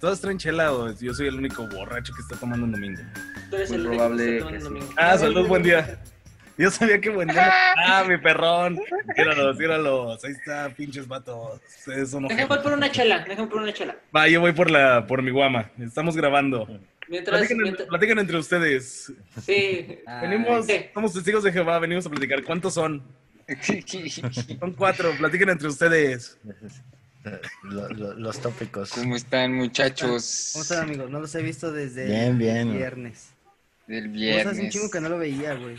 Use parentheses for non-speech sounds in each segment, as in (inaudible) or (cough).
¿Todos traen chela o yo soy el único borracho que está tomando un domingo? Tú eres Muy el único probable que que está tomando sí. domingo. Ah, salud, buen día. Yo sabía que buen día. (laughs) Ah, mi perrón. Míralos, míralos. Ahí está, pinches vatos. Eso no Déjame por una chela, déjame por una chela. Va, yo voy por la, por mi guama. Estamos grabando. Mientras, platiquen entre ustedes. sí. Venimos, sí. somos testigos de Jehová, venimos a platicar. ¿Cuántos son? (laughs) Son cuatro, platiquen entre ustedes. (laughs) Lo- lo- los tópicos. ¿Cómo están, muchachos? ¿Cómo están, amigos? No los he visto desde Bien, bien. el viernes. Del sea, hace un viernes. chingo que no lo veía, güey.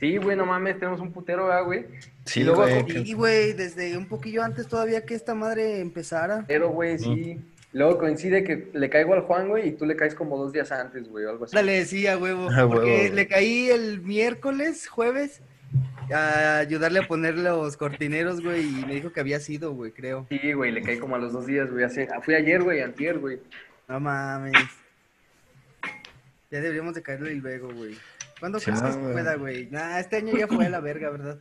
Sí, güey, no mames, tenemos un putero, ¿verdad, güey. Sí, Y luego, güey. Y, güey, desde un poquillo antes todavía que esta madre empezara. Pero, güey, sí. Luego coincide que le caigo al Juan, güey, y tú le caes como dos días antes, güey, o algo así. Dale, sí, a huevo. A porque huevo. le caí el miércoles, jueves, a ayudarle a poner los cortineros, güey, y me dijo que había sido, güey, creo. Sí, güey, le caí como a los dos días, güey. Así... Fui ayer, güey, antier, güey. No mames. Ya deberíamos de caerle luego, güey. ¿Cuándo Sí, crees que se güey. pueda, güey? Nah, este año ya fue a la verga, ¿verdad?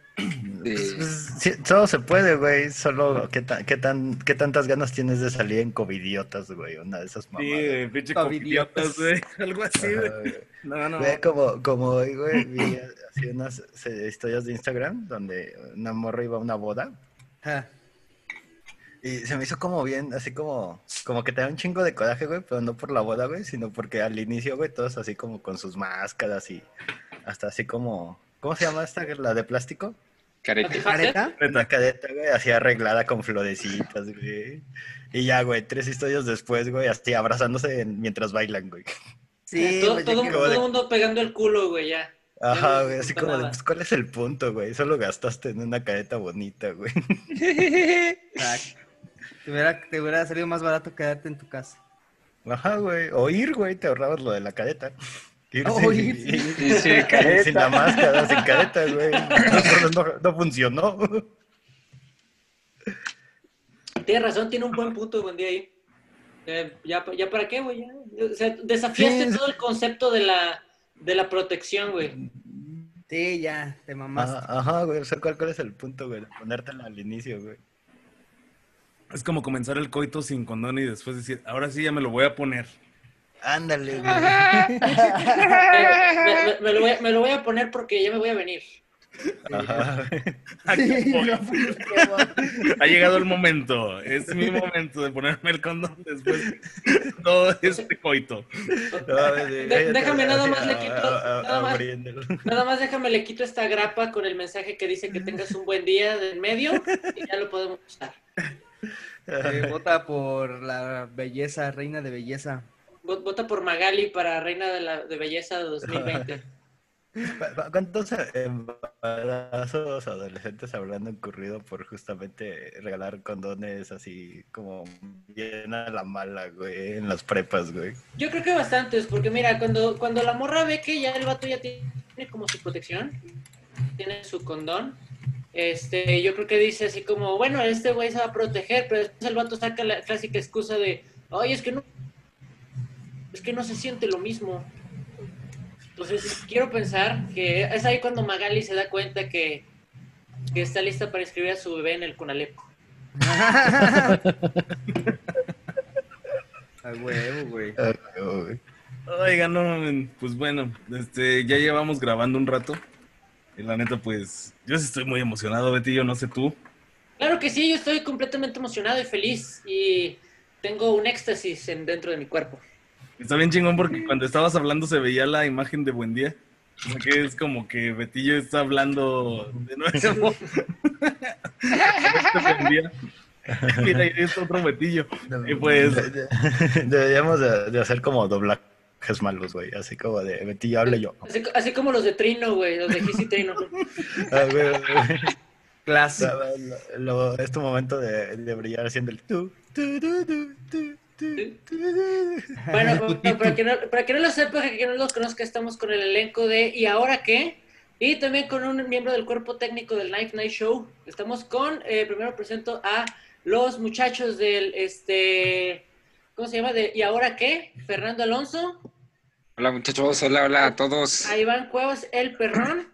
Pues, pues, sí, todo se puede, güey. Solo, ¿qué, tan, qué, tan, ¿qué tantas ganas tienes de salir en covidiotas, güey? Una de esas Sí, mamadas. eh, pinche Covidiotas. güey. (laughs) Algo así, güey. No, no. Güey, como, como hoy, güey, vi así unas eh, historias de Instagram donde una morra iba a una boda Ja. Y se me hizo como bien, así como, como que te da un chingo de coraje, güey, pero no por la boda, güey, sino porque al inicio, güey, todos así como con sus máscaras y hasta así como, ¿cómo se llama esta, la de plástico? Careta. ¿Careta? Una cadeta, güey, así arreglada con florecitas, güey. Y ya, güey, tres historias después, güey, así abrazándose en- mientras bailan, güey. Sí, todo, güey, todo, que- todo el mundo pegando el culo, güey, ya. Ajá, güey, así como de, pues, ¿cuál es el punto, güey? Solo gastaste en una careta bonita, güey. (laughs) Te hubiera, te hubiera salido más barato quedarte en tu casa. Ajá, güey. O ir, güey, te ahorrabas lo de la careta. Ir O sin, ir, Sí, (laughs) sí, careta. sin la máscara, sin careta, güey. (laughs) No, no, no funcionó. Tienes razón, tiene un buen punto, buen día ahí. Eh, ya, ya para qué, güey. O sea, desafiaste Sí. todo el concepto de la, de la protección, güey. Sí, ya, te mamaste. Ajá, ajá, güey. O sea, ¿cuál, ¿cuál es el punto, güey? Ponértela al inicio, güey. Es como comenzar el coito sin condón y después decir, ahora sí ya me lo voy a poner. Ándale, güey. Me, me- me lo voy a, me lo voy a poner porque ya me voy a venir. Ajá. (laughs) Sí, no. (laughs) Ha llegado el momento. Es mi momento de ponerme el condón después de todo este coito. De- déjame nada más le quito, nada más. Nada más déjame le quito esta grapa con el mensaje que dice que tengas un buen día del medio y ya lo podemos usar. Eh, (laughs) vota por la belleza, reina de belleza. Vo- Vota por Magali para Reina de, la, de Belleza 2020. ¿Cu- cu- ¿Cuántos embarazos adolescentes habrán ocurrido por justamente regalar condones así como bien a la mala, güey, en las prepas, güey? Yo creo que bastantes, porque mira, cuando, cuando la morra ve que ya el vato ya tiene como su protección, tiene su condón, este, yo creo que dice así como, bueno, este güey se va a proteger, pero después el vato saca la clásica excusa de, ay, es que no, es que no se siente lo mismo. Entonces, quiero pensar que es ahí cuando Magali se da cuenta que, que está lista para inscribir a su bebé en el Conalep. (laughs) A huevo, güey. Güey. Oigan, no, pues bueno, este, ya llevamos grabando un rato. Y la neta, pues, yo sí estoy muy emocionado, Betty, yo no sé tú. Claro que sí, yo estoy completamente emocionado y feliz y tengo un éxtasis en, dentro de mi cuerpo. Está bien chingón porque cuando estabas hablando se veía la imagen de Buen Día. O sea que es como que Betillo está hablando de nuevo. (laughs) Este Buen Día. (laughs) Mira, ahí está otro Betillo. Y pues, De- de- Deberíamos de, de hacer como doblajes malos, güey. Así como de Betillo habla yo. Así, así como los de Trino, güey, los de Gizzy Trino. Ah, güey, güey. Clásico. Lo- lo- es tu momento de, de brillar haciendo el. Bueno, para, que no, para que no lo sepa, que no los conozca, estamos con el elenco de ¿Y ahora qué? Y también con un miembro del cuerpo técnico del Night Night Show. Estamos con, eh, primero presento a los muchachos del, este, ¿cómo se llama? De ¿Y ahora qué? Fernando Alonso, Hola, muchachos. Hola, hola a todos. a Iván Cuevas, el perrón.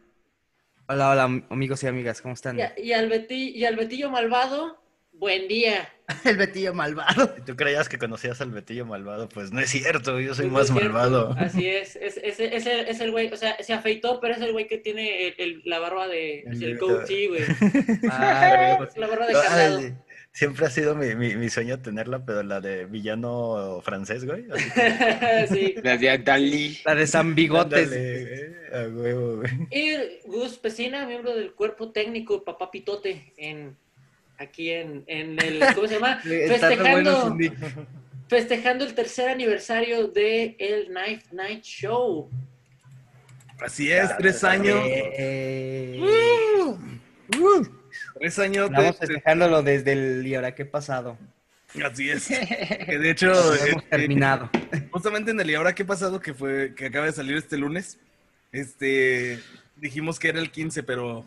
Hola, hola, amigos y amigas, ¿cómo están? Y, a- y al Beti- y al Betillo malvado buen día. (laughs) El Betillo malvado. Si tú creías que conocías al Betillo malvado, pues no es cierto, yo soy No más malvado. Así (laughs) es, es, es, es el, es el güey, o sea, se afeitó, pero es el güey que tiene el, el- la barba de, El goatee, güey. (laughs) Ah, La barba de candado. Siempre ha sido mi, mi, mi sueño tenerla, pero la de villano francés, güey. así que- (laughs) sí. La de Dalí. La de San Bigotes. Eh, a huevo, güey. Y Gus Pesina, miembro del cuerpo técnico Papá Pitote, en, aquí en, en el, ¿cómo se llama? (laughs) Festejando, festejando el tercer aniversario de el Knife Night Show. Así es, tres años. Eh, Tres años. Estamos festejándolo desde el y ahora qué pasado. Así es. (laughs) Que de hecho, hemos eh, terminado. justamente en el y ahora qué pasado que fue que acaba de salir este lunes, este dijimos que era el 15, pero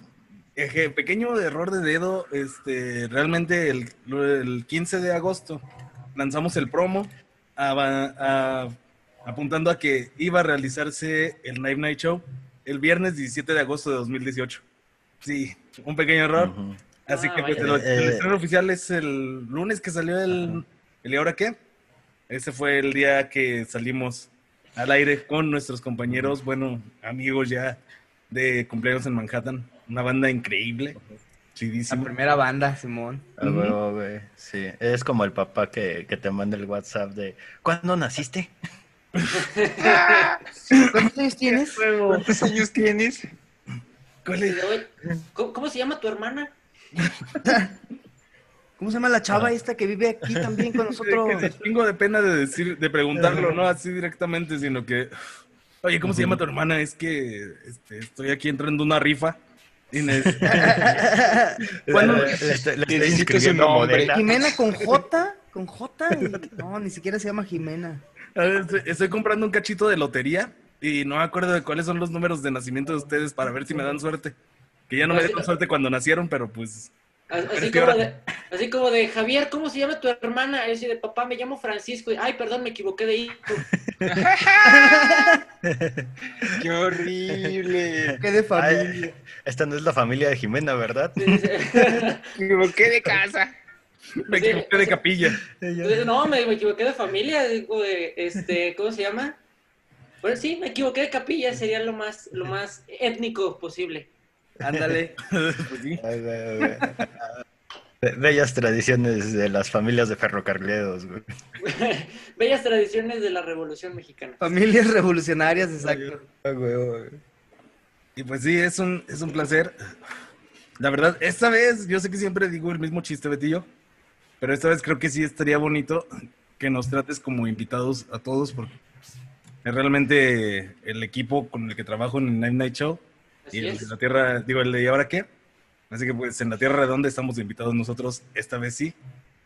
eje, pequeño error de dedo, este realmente el, el 15 de agosto lanzamos el promo a- a- apuntando a que iba a realizarse el Night Night Show el viernes 17 de agosto de 2018. Sí, un pequeño error. Así Ah, que pues, el, el Eh, estreno oficial es el lunes que salió el, el ¿Y ahora qué? Ese fue el día que salimos al aire con nuestros compañeros, bueno, amigos ya de cumpleaños en Manhattan. Una banda increíble, La primera banda, Simón. Güey. Sí, es como el papá que, que te manda el WhatsApp de ¿Cuándo naciste? (laughs) ¿Cuántos años tienes? (laughs) ¿Cuántos años tienes? ¿Cuál es? ¿Cómo, cómo se llama tu hermana? (laughs) ¿Cómo se llama la chava esta que vive aquí también con (laughs) nosotros? Que tengo de pena de decir, de preguntarlo, no así directamente, sino que, oye, ¿cómo se llama tu hermana? Es que este, estoy aquí entrando una rifa. Y neces- ¿Cuándo? Le, le le estoy nombre. Jimena con (laughs) J, con J. y- No, ni siquiera se llama Jimena. A ver, estoy, estoy comprando un cachito de lotería y no me acuerdo de cuáles son los números de nacimiento de ustedes para ver si me dan suerte. Que ya no me dieron suerte cuando nacieron, pero pues Así como, de, así como de, Javier, ¿cómo se llama tu hermana? Es decir, de papá, me llamo Francisco. Y, Ay, perdón, me equivoqué de hijo. (laughs) ¡Qué horrible! ¿Qué de familia? Ay, esta no es la familia de Jimena, ¿verdad? (laughs) Me equivoqué de casa. me Sí, equivoqué de capilla. No, me, me equivoqué de familia. digo, de, este, ¿Cómo se llama? Bueno, sí, me equivoqué de capilla. Sería lo más, lo más étnico posible. Ándale. (laughs) Pues sí. Ay, güey, güey. Be- Bellas tradiciones de las familias de ferrocarrileros, güey. (laughs) Bellas tradiciones de la Revolución Mexicana. Familias revolucionarias, exacto. Ay, güey, güey. Y pues sí, es un, es un placer. La verdad, esta vez, yo sé que siempre digo el mismo chiste, Betillo, pero esta vez creo que sí estaría bonito que nos trates como invitados a todos, porque es realmente el equipo con el que trabajo en el Night Night Show y Así el es. de la Tierra, digo, el de ¿y ahora qué? Así que pues en la Tierra Redonda estamos invitados nosotros, esta vez sí.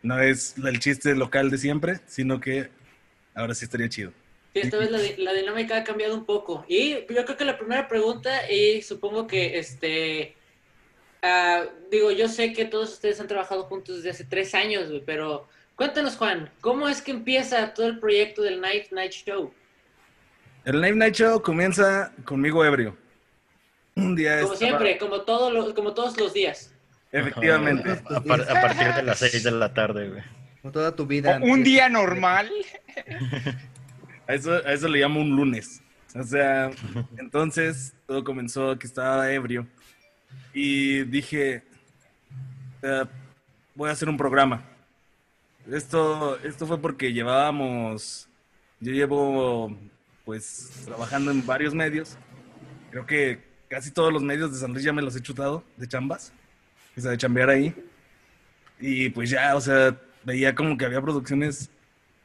No es el chiste local de siempre, sino que ahora sí estaría chido. Sí, esta vez la, la dinámica ha cambiado un poco. Y yo creo que la primera pregunta, y supongo que, este, ah, digo, yo sé que todos ustedes han trabajado juntos desde hace tres años, pero cuéntanos, Juan, ¿cómo es que empieza todo el proyecto del Night Night Show? El Night Night Show comienza conmigo ebrio. Un día Como estaba- siempre, como, todo lo- como todos los días. Efectivamente. A, par- a partir de las 6 de la tarde, güey. Como toda tu vida. Un día normal. A eso, a eso le llamo un lunes. O sea, entonces todo comenzó que estaba ebrio. Y dije, eh, voy a hacer un programa. Esto, esto fue porque llevábamos, yo llevo pues trabajando en varios medios. Creo que casi todos los medios de San Luis ya me los he chutado de chambas. O sea, de chambear ahí. Y pues ya, o sea, veía como que había producciones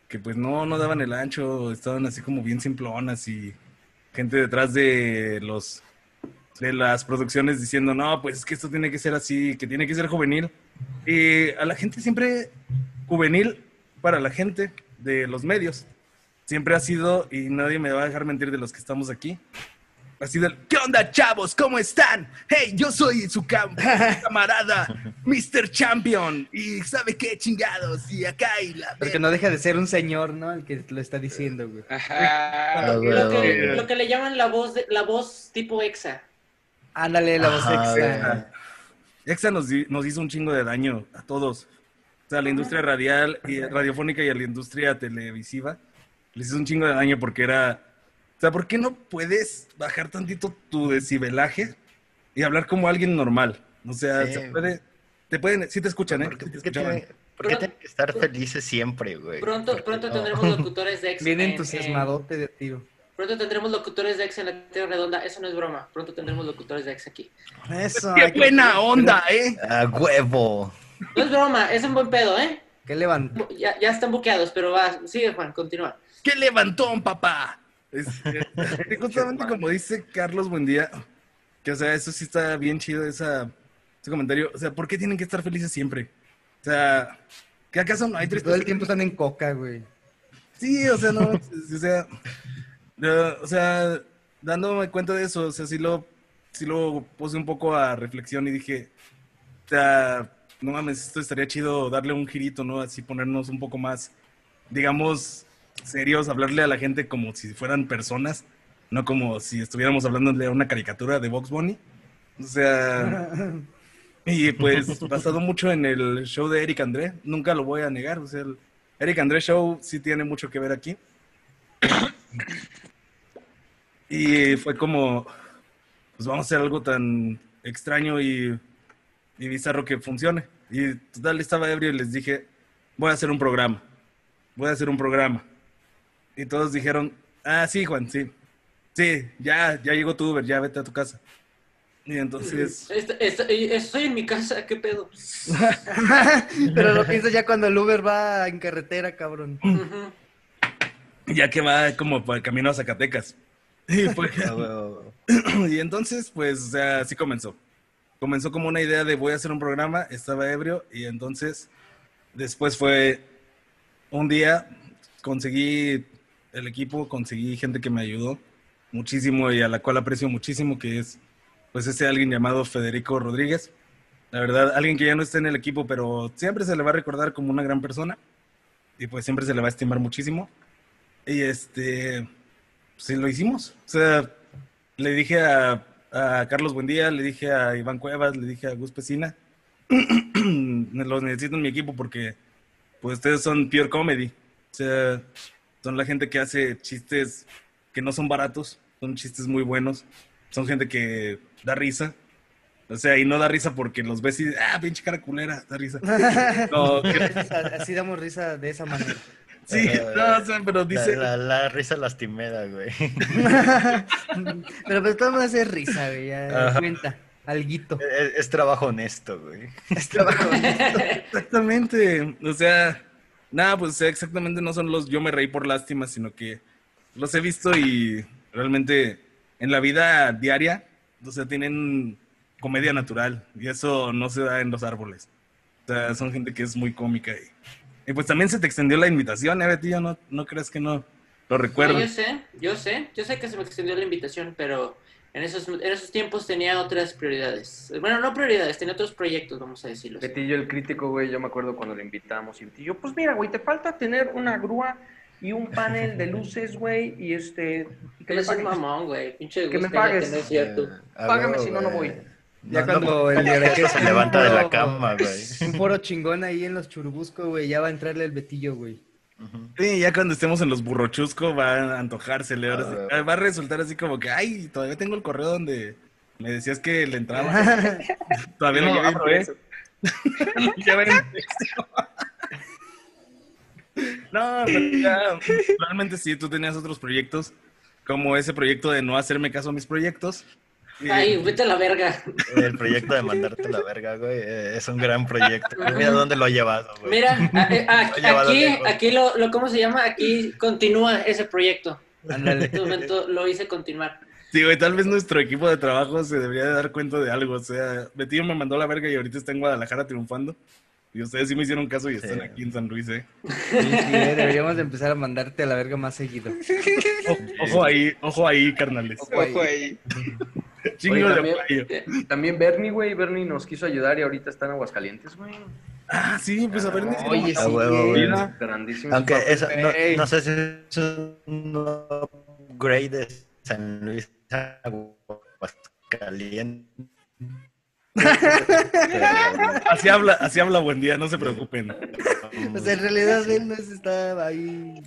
que pues no, no daban el ancho, estaban así como bien simplonas y gente detrás de los de las producciones diciendo, no, pues es que esto tiene que ser así, que tiene que ser juvenil. Y a la gente siempre juvenil para la gente de los medios. Siempre ha sido, y nadie me va a dejar mentir de los que estamos aquí, ha sido el, ¿qué onda chavos? ¿Cómo están? Hey, yo soy su cam- (laughs) camarada, Mr. Champion, y ¿sabe qué chingados? Y acá y la... Porque no deja de ser un señor, ¿no? El que lo está diciendo, güey. Ajá. Ah, Lo que, güey. lo que le llaman la voz, de- la voz tipo exa. Ándale, la voz extra. Exa nos, nos hizo un chingo de daño a todos. sea, a la industria radial y radiofónica y a la industria televisiva. Les hizo un chingo de daño porque era. O sea, ¿por qué no puedes bajar tantito tu decibelaje y hablar como alguien normal? O sea, Sí. se puede. Te pueden. Sí te escuchan, ¿eh? ¿Por qué, Sí te por qué escuchaban. tienen, por qué tienen que estar felices siempre, güey? Pronto, Porque pronto no. tendremos locutores de ex. Bien en- en- entusiasmadote de tiro. Pronto tendremos locutores de ex en la Tierra Redonda. Eso no es broma. Pronto tendremos locutores de ex aquí. Eso. ¡Qué que- buena onda, eh! ¡A huevo! No es broma, es un buen pedo, ¿eh? ¿Qué levantó? Ya, ya están buqueados, pero va. Sigue, Juan, continúa. ¡Qué levantón, papá! Y (laughs) justamente como dice Carlos Buendía, que o sea, eso sí está bien chido, esa, ese comentario. O sea, ¿por qué tienen que estar felices siempre? O sea, ¿que acaso no hay Todo tristeza? el tiempo están en coca, güey. Sí, o sea, no, o sea, o sea, dándome cuenta de eso, o sea, sí lo, sí lo puse un poco a reflexión y dije, o sea, no mames, esto estaría chido darle un girito, ¿no? Así ponernos un poco más, digamos, serios, hablarle a la gente como si fueran personas, no como si estuviéramos hablándole a una caricatura de Box Bunny. O sea, y pues (laughs) basado mucho en el show de Eric André, nunca lo voy a negar, o sea, el Eric André Show sí tiene mucho que ver aquí. Y fue como, pues vamos a hacer algo tan extraño y, y bizarro que funcione. Y total, estaba ebrio y les dije, voy a hacer un programa, voy a hacer un programa. Y todos dijeron, ah, sí, Juan, sí. Sí, ya, ya llegó tu Uber, ya vete a tu casa. Y entonces... Esta- esta- eh, estoy en mi casa, ¿qué pedo? (laughs) Pero lo piensas ya cuando el Uber va en carretera, cabrón. Ya que va como por el camino a Zacatecas. (laughs) Y, huevo. y entonces, pues, o sea, así comenzó. Comenzó como una idea de voy a hacer un programa, estaba ebrio, y entonces, después fue un día, conseguí el equipo, conseguí gente que me ayudó muchísimo y a la cual aprecio muchísimo, que es, pues, ese alguien llamado Federico Rodríguez. La verdad, alguien que ya no está en el equipo, pero siempre se le va a recordar como una gran persona y pues siempre se le va a estimar muchísimo. Y este, sí lo hicimos. O sea, le dije a, a Carlos Buendía, le dije a Iván Cuevas, le dije a Gus Pesina, (clears throat) los necesito en mi equipo porque pues ustedes son pure comedy. O sea, son la gente que hace chistes que no son baratos, son chistes muy buenos, son gente que da risa. O sea, y no da risa porque los ves y, ah, pinche cara culera, da risa. (laughs) No, que- (laughs) Así damos risa de esa manera. sí, no, o sea, pero La, dice, la- la risa lastimera, güey. (laughs) Pero pues todo es risa, güey. Ya cuenta. Alguito. Es, es trabajo honesto, güey. Es trabajo. Exactamente. O sea, nada, pues exactamente no son los yo me reí por lástima, sino que los he visto y realmente en la vida diaria, o sea, tienen comedia natural y eso no se da en los árboles. O sea, son gente que es muy cómica y, y pues también se te extendió la invitación, ¿eh, Betillo? No, no creas que no lo recuerdo. No, yo sé, yo sé, yo sé que se me extendió la invitación, pero en esos, en esos tiempos tenía otras prioridades. Bueno, no prioridades, tenía otros proyectos, vamos a decirlo. Betillo el crítico, güey, yo me acuerdo cuando lo invitamos y Betillo, pues mira, güey, te falta tener una grúa y un panel de luces, güey, y este... y que me pagues. mamón, güey. Pinche Que me pagues. No es cierto. A Págame si no, no voy. Ya No, cuando no, el que se (laughs) levanta de la cama, güey. Un foro chingón ahí en los churubusco, güey. Ya va a entrarle el betillo, güey. Sí, ya cuando estemos en los burrochusco va a antojársele. Ahora. Ah, Va a resultar así como que, ay, todavía tengo el correo donde me decías que le entraba. (laughs) todavía no lo abro, ¿eh? (laughs) (laughs) No, pero ya, realmente sí, tú tenías otros proyectos, como ese proyecto de no hacerme caso a mis proyectos. Ay, vete a la verga. El proyecto de mandarte a la verga, güey, eh, es un gran proyecto. Mira dónde lo ha llevado, güey. Mira, a- eh, (laughs) a- llevado aquí, lejos. aquí lo, lo, ¿cómo se llama? Aquí continúa ese proyecto. En este momento lo hice continuar. Sí, güey, tal vez nuestro equipo de trabajo se debería de dar cuenta de algo. O sea, Betillo me mandó a la verga y ahorita está en Guadalajara triunfando. Y ustedes sí me hicieron caso y están Sí. aquí en San Luis, ¿eh? Sí, sí, eh, (laughs) deberíamos de empezar a mandarte a la verga más seguido. O- Ojo ahí, ojo ahí, carnales. Ojo ahí. Ojo ahí. (laughs) Chingo Oye, de también- apoyo. También Bernie, güey, Bernie nos quiso ayudar y ahorita está en Aguascalientes, güey. Ah, sí, pues a ver. Ah, Oye, A sí, huevo, eh. Mira. Grandísimo. Aunque no, sé si es un upgrade de San Luis Aguascalientes. (laughs) Así habla, así habla buen día, no se preocupen. O sea, en realidad él no se estaba ahí.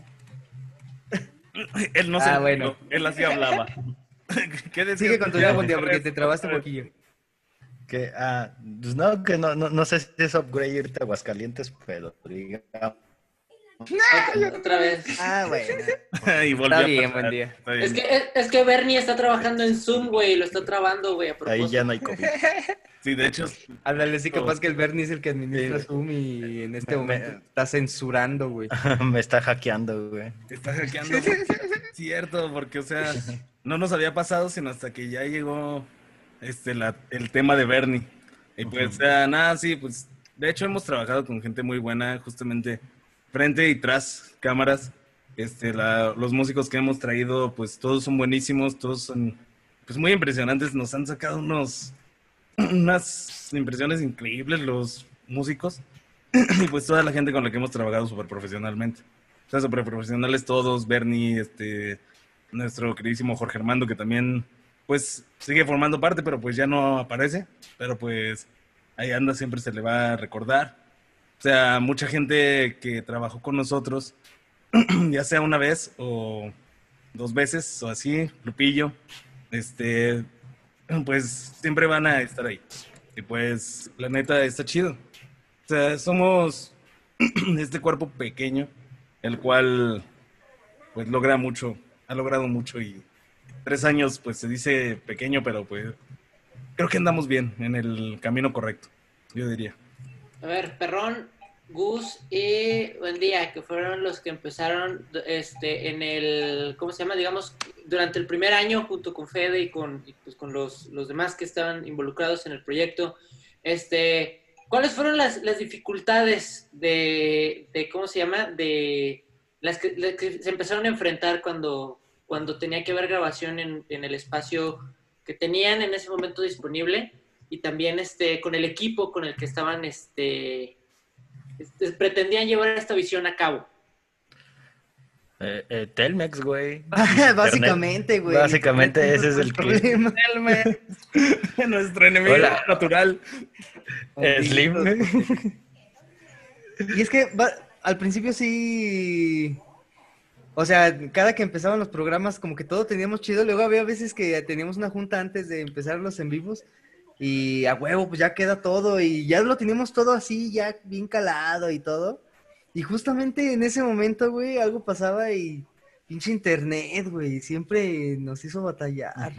Él no se Ah, bueno. él así hablaba. (laughs) ¿Qué decías? Sigue con tu Ya, día, buen día, porque te (laughs) trabaste un poquillo. que, ah, pues no, que no, no, no sé si es upgrade irte a Aguascalientes, pero digamos. Otra, otra vez. Ah, bueno. (laughs) y volvió Está bien, buen día. Está bien. Es que, es, es que Bernie está trabajando en Zoom, güey, y lo está trabando, güey, a Ahí ya no hay COVID. Sí, de hecho, Ándale, sí, capaz que el Bernie es el que administra Sí. Zoom y en este Me- momento me- está censurando, güey. Me está hackeando, güey. te está hackeando. Cierto, porque, o sea, no nos había pasado sino hasta que ya llegó este, la, el tema de Bernie. Y pues, o sea, nada, sí, pues, de hecho hemos trabajado con gente muy buena, justamente frente y tras cámaras. Este, la- los músicos que hemos traído, pues todos son buenísimos, todos son pues muy impresionantes. Nos han sacado unos (clears throat) unas impresiones increíbles los músicos (clears throat) y pues toda la gente con la que hemos trabajado súper profesionalmente. O sea, súper profesionales todos, Bernie, este, nuestro queridísimo Jorge Armando, que también pues sigue formando parte, pero pues ya no aparece, pero pues ahí anda, siempre se le va a recordar. O sea, mucha gente que trabajó con nosotros, (clears throat) ya sea una vez o dos veces o así, Lupillo, este, (clears throat) pues siempre van a estar ahí. Y pues la neta está chido. O sea, somos (clears throat) este cuerpo pequeño, el cual pues logra mucho, ha logrado mucho y tres años pues se dice pequeño, pero pues creo que andamos bien en el camino correcto, yo diría. A ver, Perrón, Gus y Buen Día, que fueron los que empezaron este, en el, ¿cómo se llama? Digamos, durante el primer año junto con Fede y con, y, pues, con los, los demás que estaban involucrados en el proyecto. Este, ¿Cuáles fueron las, las dificultades de, de, ¿cómo se llama? De las que, las que se empezaron a enfrentar cuando, cuando tenía que haber grabación en, en el espacio que tenían en ese momento disponible y también este, con el equipo con el que estaban, este, este, pretendían llevar esta visión a cabo. Eh, eh, Telmex, güey. (laughs) Básicamente, güey. Básicamente ese es el problema. (laughs) Nuestro enemigo Hola. natural. Eh, Slim. Y es que va- al principio sí. O sea, cada que empezaban los programas, como que todo teníamos chido. Luego había veces que teníamos una junta antes de empezar los en vivos. Y a huevo, pues ya queda todo. Y ya lo teníamos todo así, ya bien calado y todo. Y justamente en ese momento, güey, algo pasaba y. Pinche internet, güey. Siempre nos hizo batallar.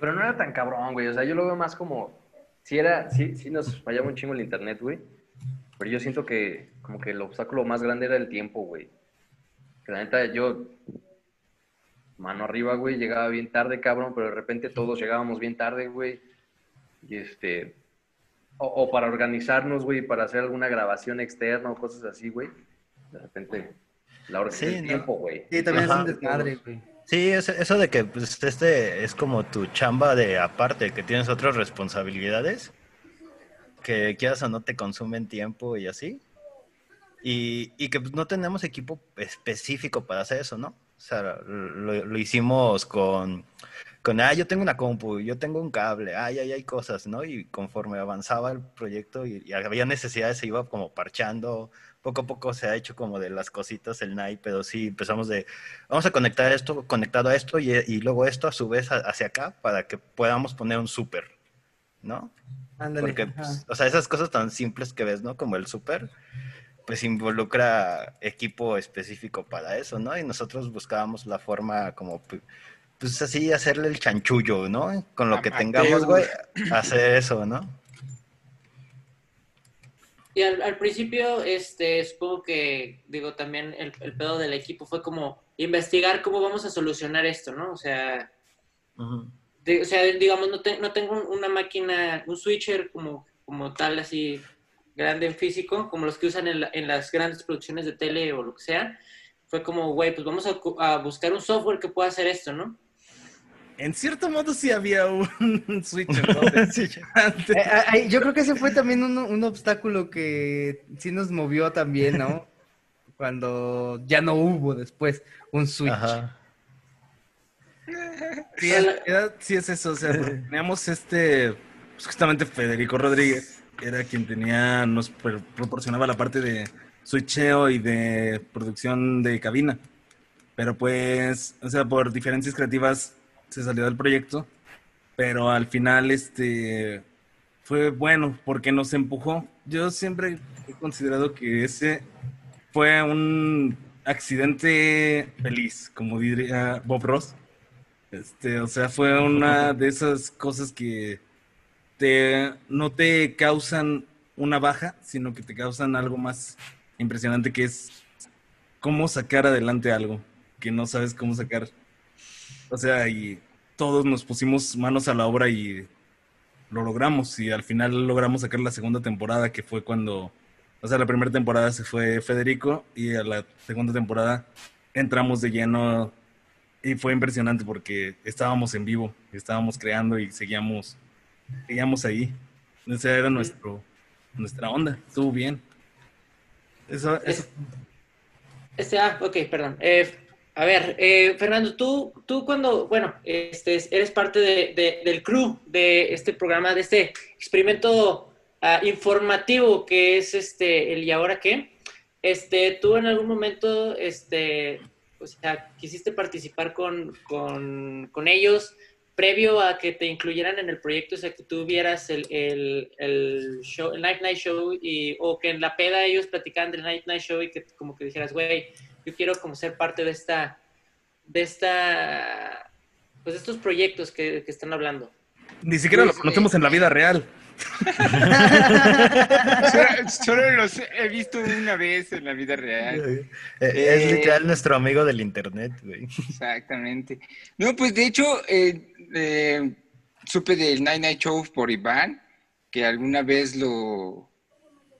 Pero no era tan cabrón, güey. O sea, yo lo veo más como. Sí, era, sí, sí nos fallaba un chingo el internet, güey. Pero yo siento que como que el obstáculo más grande era el tiempo, güey. Que la neta, yo. Mano arriba, güey, llegaba bien tarde, cabrón, pero de repente todos llegábamos bien tarde, güey. Y este. O, o para organizarnos, güey, para hacer alguna grabación externa o cosas así, güey. De repente. La hora Sí, el ¿no? tiempo, güey. Sí, también es un desmadre, güey. Sí, eso, eso de que pues, este es como tu chamba de aparte, que tienes otras responsabilidades, que quieras o no te consumen tiempo y así. Y, y que pues, no tenemos equipo específico para hacer eso, ¿no? O sea, lo, lo hicimos con, con, ah, yo tengo una compu, yo tengo un cable, ya, ya hay cosas, ¿no? Y conforme avanzaba el proyecto y, y había necesidades, se iba como parchando. Poco a poco se ha hecho como de las cositas el NAI, pero sí empezamos de, vamos a conectar esto conectado a esto y, y luego esto a su vez a- hacia acá para que podamos poner un súper, ¿no? Ándale. Porque, pues, o sea, esas cosas tan simples que ves, ¿no? Como el súper, pues involucra equipo específico para eso, ¿no? Y nosotros buscábamos la forma como, pu- pues así, hacerle el chanchullo, ¿no? Con lo que tengamos, güey, hacer eso, ¿no? Y al, al principio, este, supongo que, digo, también el, el pedo del equipo fue como investigar cómo vamos a solucionar esto, ¿no? O sea, de- o sea digamos, no, te- no tengo un- una máquina, un switcher como, como tal, así grande en físico, como los que usan en, la- en las grandes producciones de tele o lo que sea. Fue como, güey, pues vamos a, buscar un software que pueda hacer esto, ¿no? En cierto modo sí había un (laughs) switch ¿no? (laughs) Sí. antes. Eh, yo creo que ese fue también un, un obstáculo que sí nos movió también, ¿no? Cuando ya no hubo después un switch. Ajá. Sí, en realidad sí es eso, o sea, porque teníamos este, pues justamente Federico Rodríguez era quien tenía, nos pro- proporcionaba la parte de switcheo y de producción de cabina. Pero pues, o sea, por diferencias creativas se salió del proyecto, pero al final este fue bueno porque nos empujó. Yo siempre he considerado que ese fue un accidente feliz, como diría Bob Ross. Este, o sea, fue una de esas cosas que te, no te causan una baja, sino que te causan algo más impresionante, que es cómo sacar adelante algo que no sabes cómo sacar. O sea, y todos nos pusimos manos a la obra y lo logramos. Y al final logramos sacar la segunda temporada, que fue cuando, o sea, la primera temporada se fue Federico y a la segunda temporada entramos de lleno y fue impresionante porque estábamos en vivo, estábamos creando y seguíamos, seguíamos ahí. Esa era nuestro, nuestra onda, estuvo bien. Eso, eso Este, ah, ok, perdón. Eh, a ver, eh, Fernando, tú, tú cuando, bueno, este, eres parte de, de- del crew de este programa, de este experimento ah, informativo que es este, el ¿y ahora qué? Este, tú en algún momento, este, o sea, quisiste participar con, con, con ellos previo a que te incluyeran en el proyecto, o sea, que tú vieras el, el, el show, el Night Night Show, y, o que en la peda ellos platicaban del Night Night Show y que como que dijeras, güey, yo quiero como ser parte de esta, de esta, pues de estos proyectos que, que están hablando. ni siquiera lo Pues, conocemos en la vida real. (laughs) Solo, solo los he visto una vez en la vida real. Es literal nuestro amigo del internet, güey. Exactamente. No, pues de hecho, eh, eh, supe del Night Night Show por Iván, que alguna vez lo,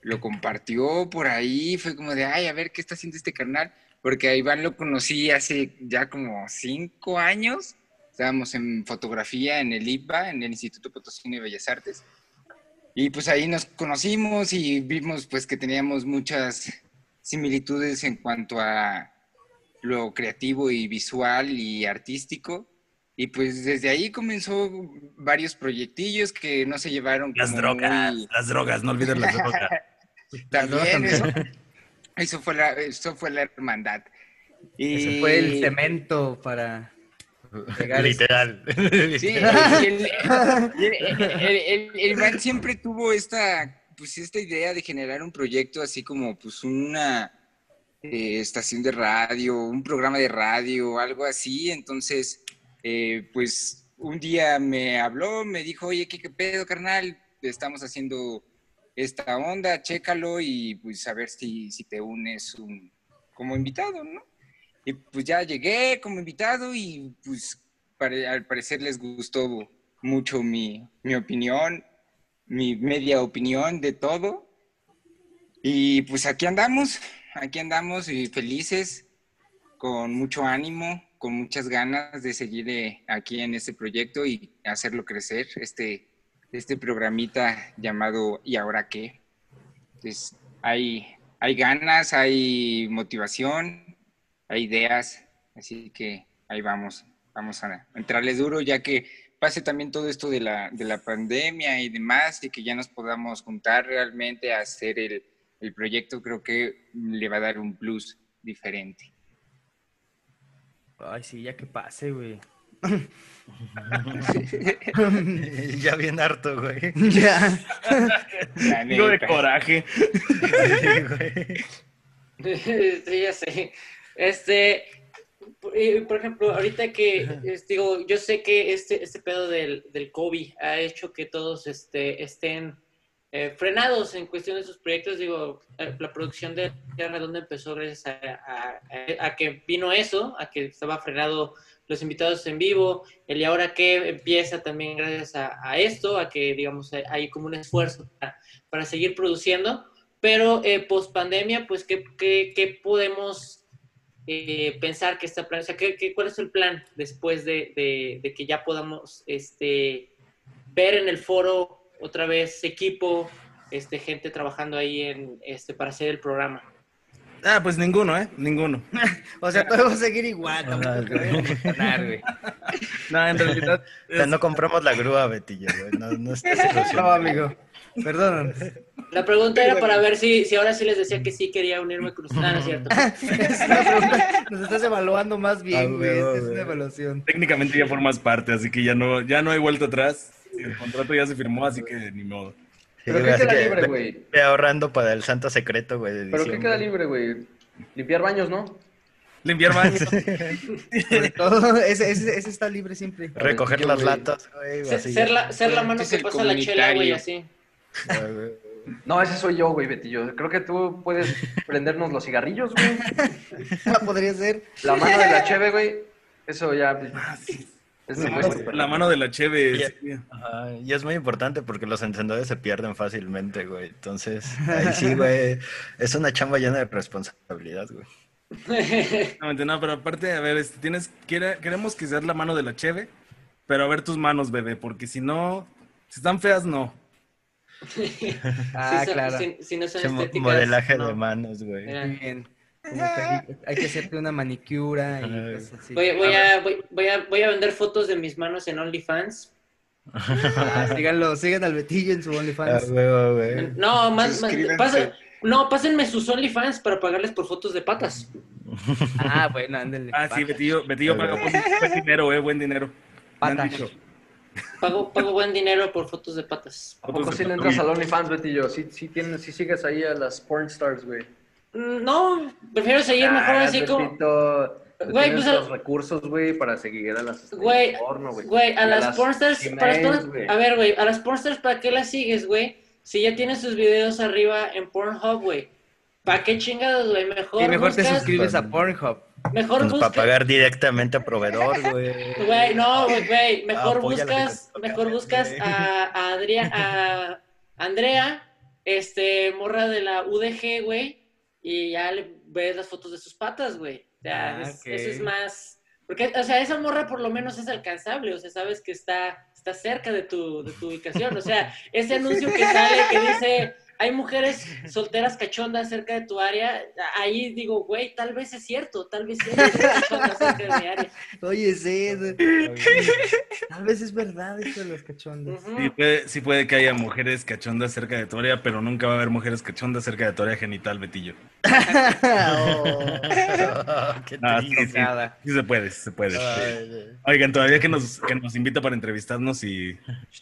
lo compartió por ahí. Fue como de, ay, a ver qué está haciendo este carnal. Porque a Iván lo conocí hace ya como cinco años. Estábamos en fotografía en el IPA, en el Instituto Potosino de Bellas Artes. Y pues ahí nos conocimos y vimos pues que teníamos muchas similitudes en cuanto a lo creativo y visual y artístico. Y pues desde ahí comenzó varios proyectillos que no se llevaron Las como drogas, muy- las drogas, no olvides las drogas. (laughs) También Las eso, drogas eso fue la, eso fue la hermandad. Y Ese fue el cemento para pegar. Literal. (laughs) Sí, el, el, el- el- el- el Iván siempre tuvo esta, pues esta idea de generar un proyecto así como pues una eh, estación de radio, un programa de radio, algo así. Entonces, eh, pues un día me habló, me dijo, oye, ¿qué, qué pedo, carnal? Estamos haciendo esta onda, chécalo y pues a ver si, si te unes un- como invitado, ¿no? Y pues ya llegué como invitado y pues pare- al parecer les gustó mucho mi, mi opinión, mi media opinión de todo. Y pues aquí andamos, aquí andamos y felices, con mucho ánimo, con muchas ganas de seguir eh, aquí en este proyecto y hacerlo crecer, este, este programita llamado ¿Y ahora qué? Entonces, hay, hay ganas, hay motivación, hay ideas, así que ahí vamos, vamos a entrarle duro ya que pase también todo esto de la, de la pandemia y demás y que ya nos podamos juntar realmente a hacer el, el proyecto, creo que le va a dar un plus diferente. Ay, sí, ya que pase, güey. (laughs) ya bien harto, güey. ya. (laughs) Digo de coraje. Sí, güey. (laughs) sí, ya sé. Este, por, por ejemplo, ahorita que, es, digo, yo sé que este, este pedo del, del COVID ha hecho que todos este, estén eh, frenados en cuestión de sus proyectos. Digo, eh, la producción de Tierra Redonda empezó gracias a, que vino eso, a que estaba frenado los invitados en vivo, el y ahora que empieza también gracias a, esto, a que, digamos, hay- como un esfuerzo para, seguir produciendo. Pero eh, post pandemia, pues, ¿qué, qué, qué podemos eh, pensar que está plan? O sea, ¿qué, qué, cuál es el plan después de, de- de que ya podamos este, ver en el foro otra vez equipo, este, gente trabajando ahí en, este, para hacer el programa? Ah, pues ninguno, ¿eh? Ninguno. (laughs) O sea, todo va a seguir igual, Ajá, tampoco te güey. voy a emocionar, güey. No, en realidad. (laughs) O sea, no compramos la grúa, Betillo, güey. No, no estés (laughs) No, amigo. Perdónanos. La pregunta era para ver si, si ahora sí les decía que sí quería unirme con ustedes. Ah, no es cierto. Es una pregunta, nos estás evaluando más Ah, bien, güey. es güey. una evaluación. Técnicamente ya formas parte, así que ya no, ya no hay vuelta atrás. (laughs) El contrato ya se firmó, así que ni modo. Sí, ¿Pero qué queda que libre, güey? ve ahorrando para el santo secreto, güey, ¿Pero qué diciembre. queda libre, güey? Limpiar baños, ¿no? Limpiar (laughs) baños. Sobre todo, ese, ese, ese está libre siempre. Recoger Yo, las latas, güey. Ser, ser la, ser la mano que pasa la chela, güey, así. Ah. (laughs) No, ese soy yo, güey, Betillo. Creo que tú puedes prendernos los cigarrillos, güey. Ah, Podría ser. La mano de la cheve, güey. Eso ya. Es La mano- La mano de la cheve. Sí. Ajá, y es muy importante porque los encendedores se pierden fácilmente, güey. Entonces, ahí sí, güey. Es una chamba llena de responsabilidad, güey. (laughs) Exactamente, no, pero aparte, a ver, este, tienes, quiere- queremos que seas la mano de la cheve, pero a ver tus manos, bebé, porque si no, si están feas, no. (laughs) (laughs) Ah, Si son- claro. Si, si no son estéticas. modelaje no. de manos, güey. Bien. Que hay, que hacerte una manicura y cosas así. Voy, voy a, voy, voy a, voy a vender fotos de mis manos en OnlyFans. Ah, síganlo, sigan al Betillo en su OnlyFans. No, más, más pasa- no, pásenme sus OnlyFans para pagarles por fotos de patas. Ah, bueno, ándale. Ah, sí. Betillo, Betillo paga buen, buen dinero, eh, buen dinero. Me han Pata. dicho. Pago, pago buen dinero por fotos de patas. ¿A poco sí de le entras al OnlyFans, Betillo? Sí, sí, tienes, sí sigues ahí a las porn stars, güey. Mm, No, prefiero seguir mejor Ah, así como. Güey, pues, los recursos, güey, para seguir a las Güey, porno, güey. Güey, a las para todas- güey. a ver, güey, a las pornstars, ¿para qué las sigues, güey? Si ya tienes sus videos arriba en Pornhub, güey. ¿Para qué chingados, güey? Mejor, Y mejor te suscribes a Pornhub. mejor Pues para buscas, pagar directamente a proveedor, güey. güey, no, güey, güey, mejor buscas, mejor buscas güey. a, a Adria, a Andrea, este, morra de la UDG, güey, y ya le ves las fotos de sus patas, güey. O sea, Ah, es- eso es más, porque, o sea, esa morra por lo menos es alcanzable, o sea, sabes que está, está cerca de tu, de tu ubicación, o sea, ese anuncio que sale que dice, hay mujeres solteras cachondas cerca de tu área, ahí digo, güey, tal vez es cierto, tal vez sí mujeres cachondas cerca de mi área. Oye, sí. es- Tal vez es verdad esto de los cachondos. Ujú. Sí puede, sí puede que haya mujeres cachondas cerca de tu área, pero nunca va a haber mujeres cachondas cerca de tu área genital, Betillo. Oh, Qué Ah, sí, triste. sí, nada. sí se puede, sí se puede. Ay. Oigan, todavía que nos, que nos invita para entrevistarnos y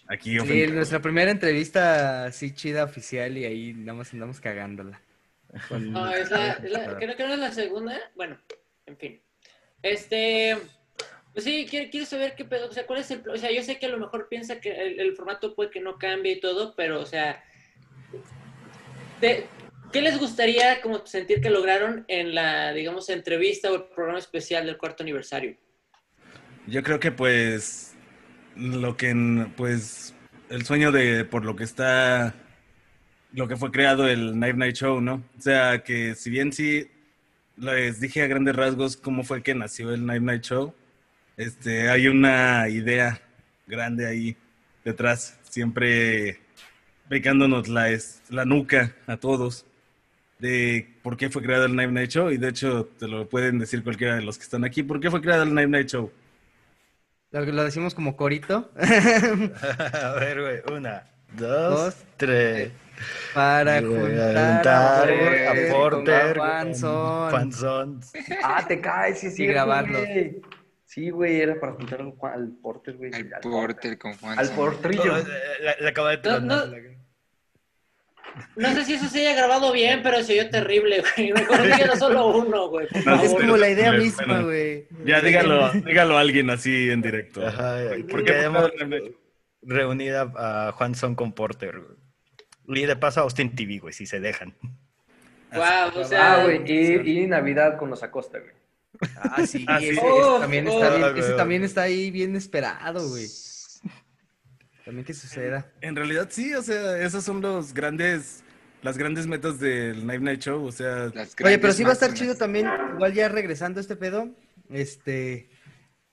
aquí Sí, nuestra primera entrevista así chida oficial y ahí nada más andamos cagándola. Con- No, es la, es la- creo que no es la segunda. Bueno, en fin. Este, pues sí, quiero, quiero saber qué pedo, o sea, cuál es el, o sea, yo sé que a lo mejor piensa que el, el formato puede que no cambie y todo, pero, o sea, de- ¿qué les gustaría como sentir que lograron en la, digamos, entrevista o el programa especial del cuarto aniversario? Yo creo que pues lo que pues el sueño de por lo que está lo que fue creado el Night Night Show, ¿no? O sea, que si bien sí les dije a grandes rasgos cómo fue que nació el Night Night Show, este hay una idea grande ahí detrás, siempre picándonos la, es- la nuca a todos de por qué fue creado el Night Night Show y de hecho te lo pueden decir cualquiera de los que están aquí, ¿por qué fue creado el Night Night Show? Lo, lo decimos como corito. (laughs) A ver, güey. Una, dos, Dos, tres. Para Güey, juntar a Porter Juanson. Juanson. Ah, te caes, sí, sí. grabarlos. Sí, güey, era para juntar al, Juan- al Porter, güey. Al sí, Porter con Juan. Al Portrillo. Le, le acaba de No, tronar. no. No sé si eso se haya grabado bien, pero se oyó terrible, güey. Mejor dígalo solo uno, güey. (laughs) No, Es como la idea Bueno, misma, bueno. güey. Ya dígalo, dígalo a alguien así en directo. Ajá, ¿Por porque qué reunido a a Juanson con Porter, güey. Y de paso a Austin TV, güey, si se dejan. (laughs) Wow, o sea, Ah, güey, y, y Navidad con los Acosta, güey. Ah, sí, Ah, sí. ese, ese Oh, también oh. está bien, ese también está ahí bien esperado, güey. También que suceda. En realidad sí, o sea, esas son los grandes, las grandes metas del Night Night Show, o sea, Oye, pero sí va a estar chido también, igual ya regresando a este pedo, este,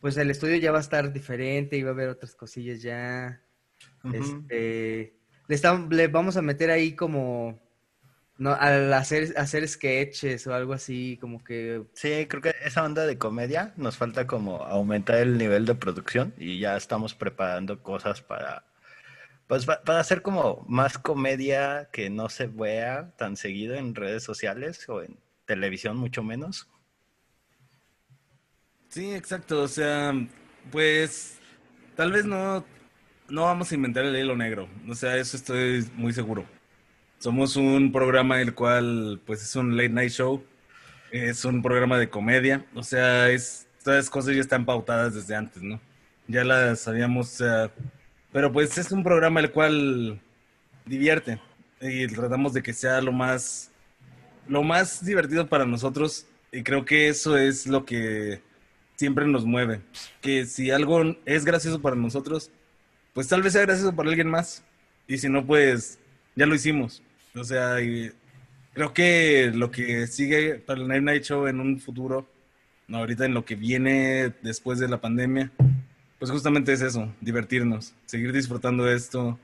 pues el estudio ya va a estar diferente y va a haber otras cosillas ya. Este, le, estam- le vamos a meter ahí como, No, al hacer, hacer sketches o algo así, como que... Sí, creo que esa onda de comedia nos falta como aumentar el nivel de producción y ya estamos preparando cosas para, pues, pa- para hacer como más comedia que no se vea tan seguido en redes sociales o en televisión mucho menos. Sí, exacto. O sea, pues tal vez no, no vamos a inventar el hilo negro. O sea, eso estoy muy seguro. Somos un programa el cual, pues es un late night show. Es un programa de comedia. O sea, es, estas cosas ya están pautadas desde antes, ¿no? Ya las sabíamos. sea, pero pues es un programa el cual divierte. Y tratamos de que sea lo más, lo más divertido para nosotros. Y creo que eso es lo que siempre nos mueve. Que si algo es gracioso para nosotros, pues tal vez sea gracioso para alguien más. Y si no, pues ya lo hicimos. O sea, creo que lo que sigue para el Night Night Show en un futuro, no, ahorita en lo que viene después de la pandemia, pues justamente es eso, divertirnos, seguir disfrutando esto,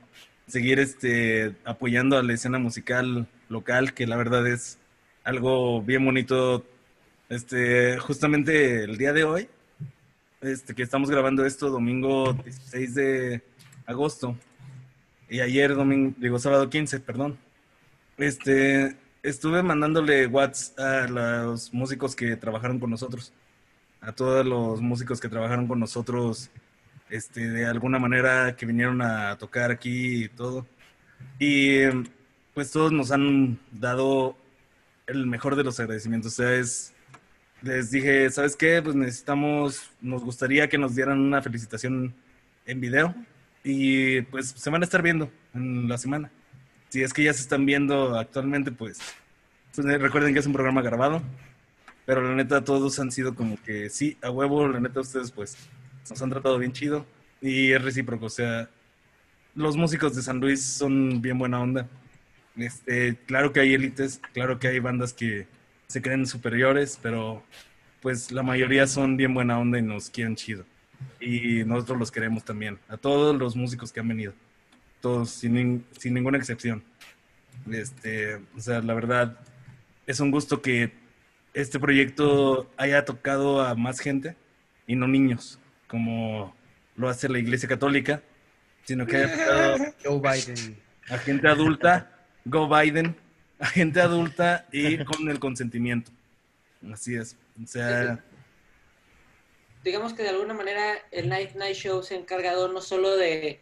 seguir este, apoyando a la escena musical local, que la verdad es algo bien bonito este, justamente el día de hoy, este, que estamos grabando esto domingo 16 de agosto y ayer domingo, digo sábado 15, perdón. Este, estuve mandándole WhatsApp a los músicos que trabajaron con nosotros, a todos los músicos que trabajaron con nosotros, este, de alguna manera que vinieron a tocar aquí y todo. Y pues todos nos han dado el mejor de los agradecimientos. O sea, es, les dije, ¿sabes qué? Pues necesitamos, nos gustaría que nos dieran una felicitación en video y pues se van a estar viendo en la semana. Si es que ya se están viendo actualmente, pues, recuerden que es un programa grabado, pero la neta todos han sido como que sí, a huevo, la neta ustedes pues nos han tratado bien chido y es recíproco, o sea, los músicos de San Luis son bien buena onda. Este, claro que hay élites, claro que hay bandas que se creen superiores, pero pues la mayoría son bien buena onda y nos quieren chido. Y nosotros los queremos también, a todos los músicos que han venido, todos, sin, sin ninguna excepción. Este, o sea, la verdad, es un gusto que este proyecto haya tocado a más gente y no niños, como lo hace la Iglesia Católica, sino que haya tocado (laughs) Joe Biden. a gente adulta, Go Biden, a gente adulta y con el consentimiento. Así es. O sea, digamos que de alguna manera el Night Night Show se ha encargado no solo de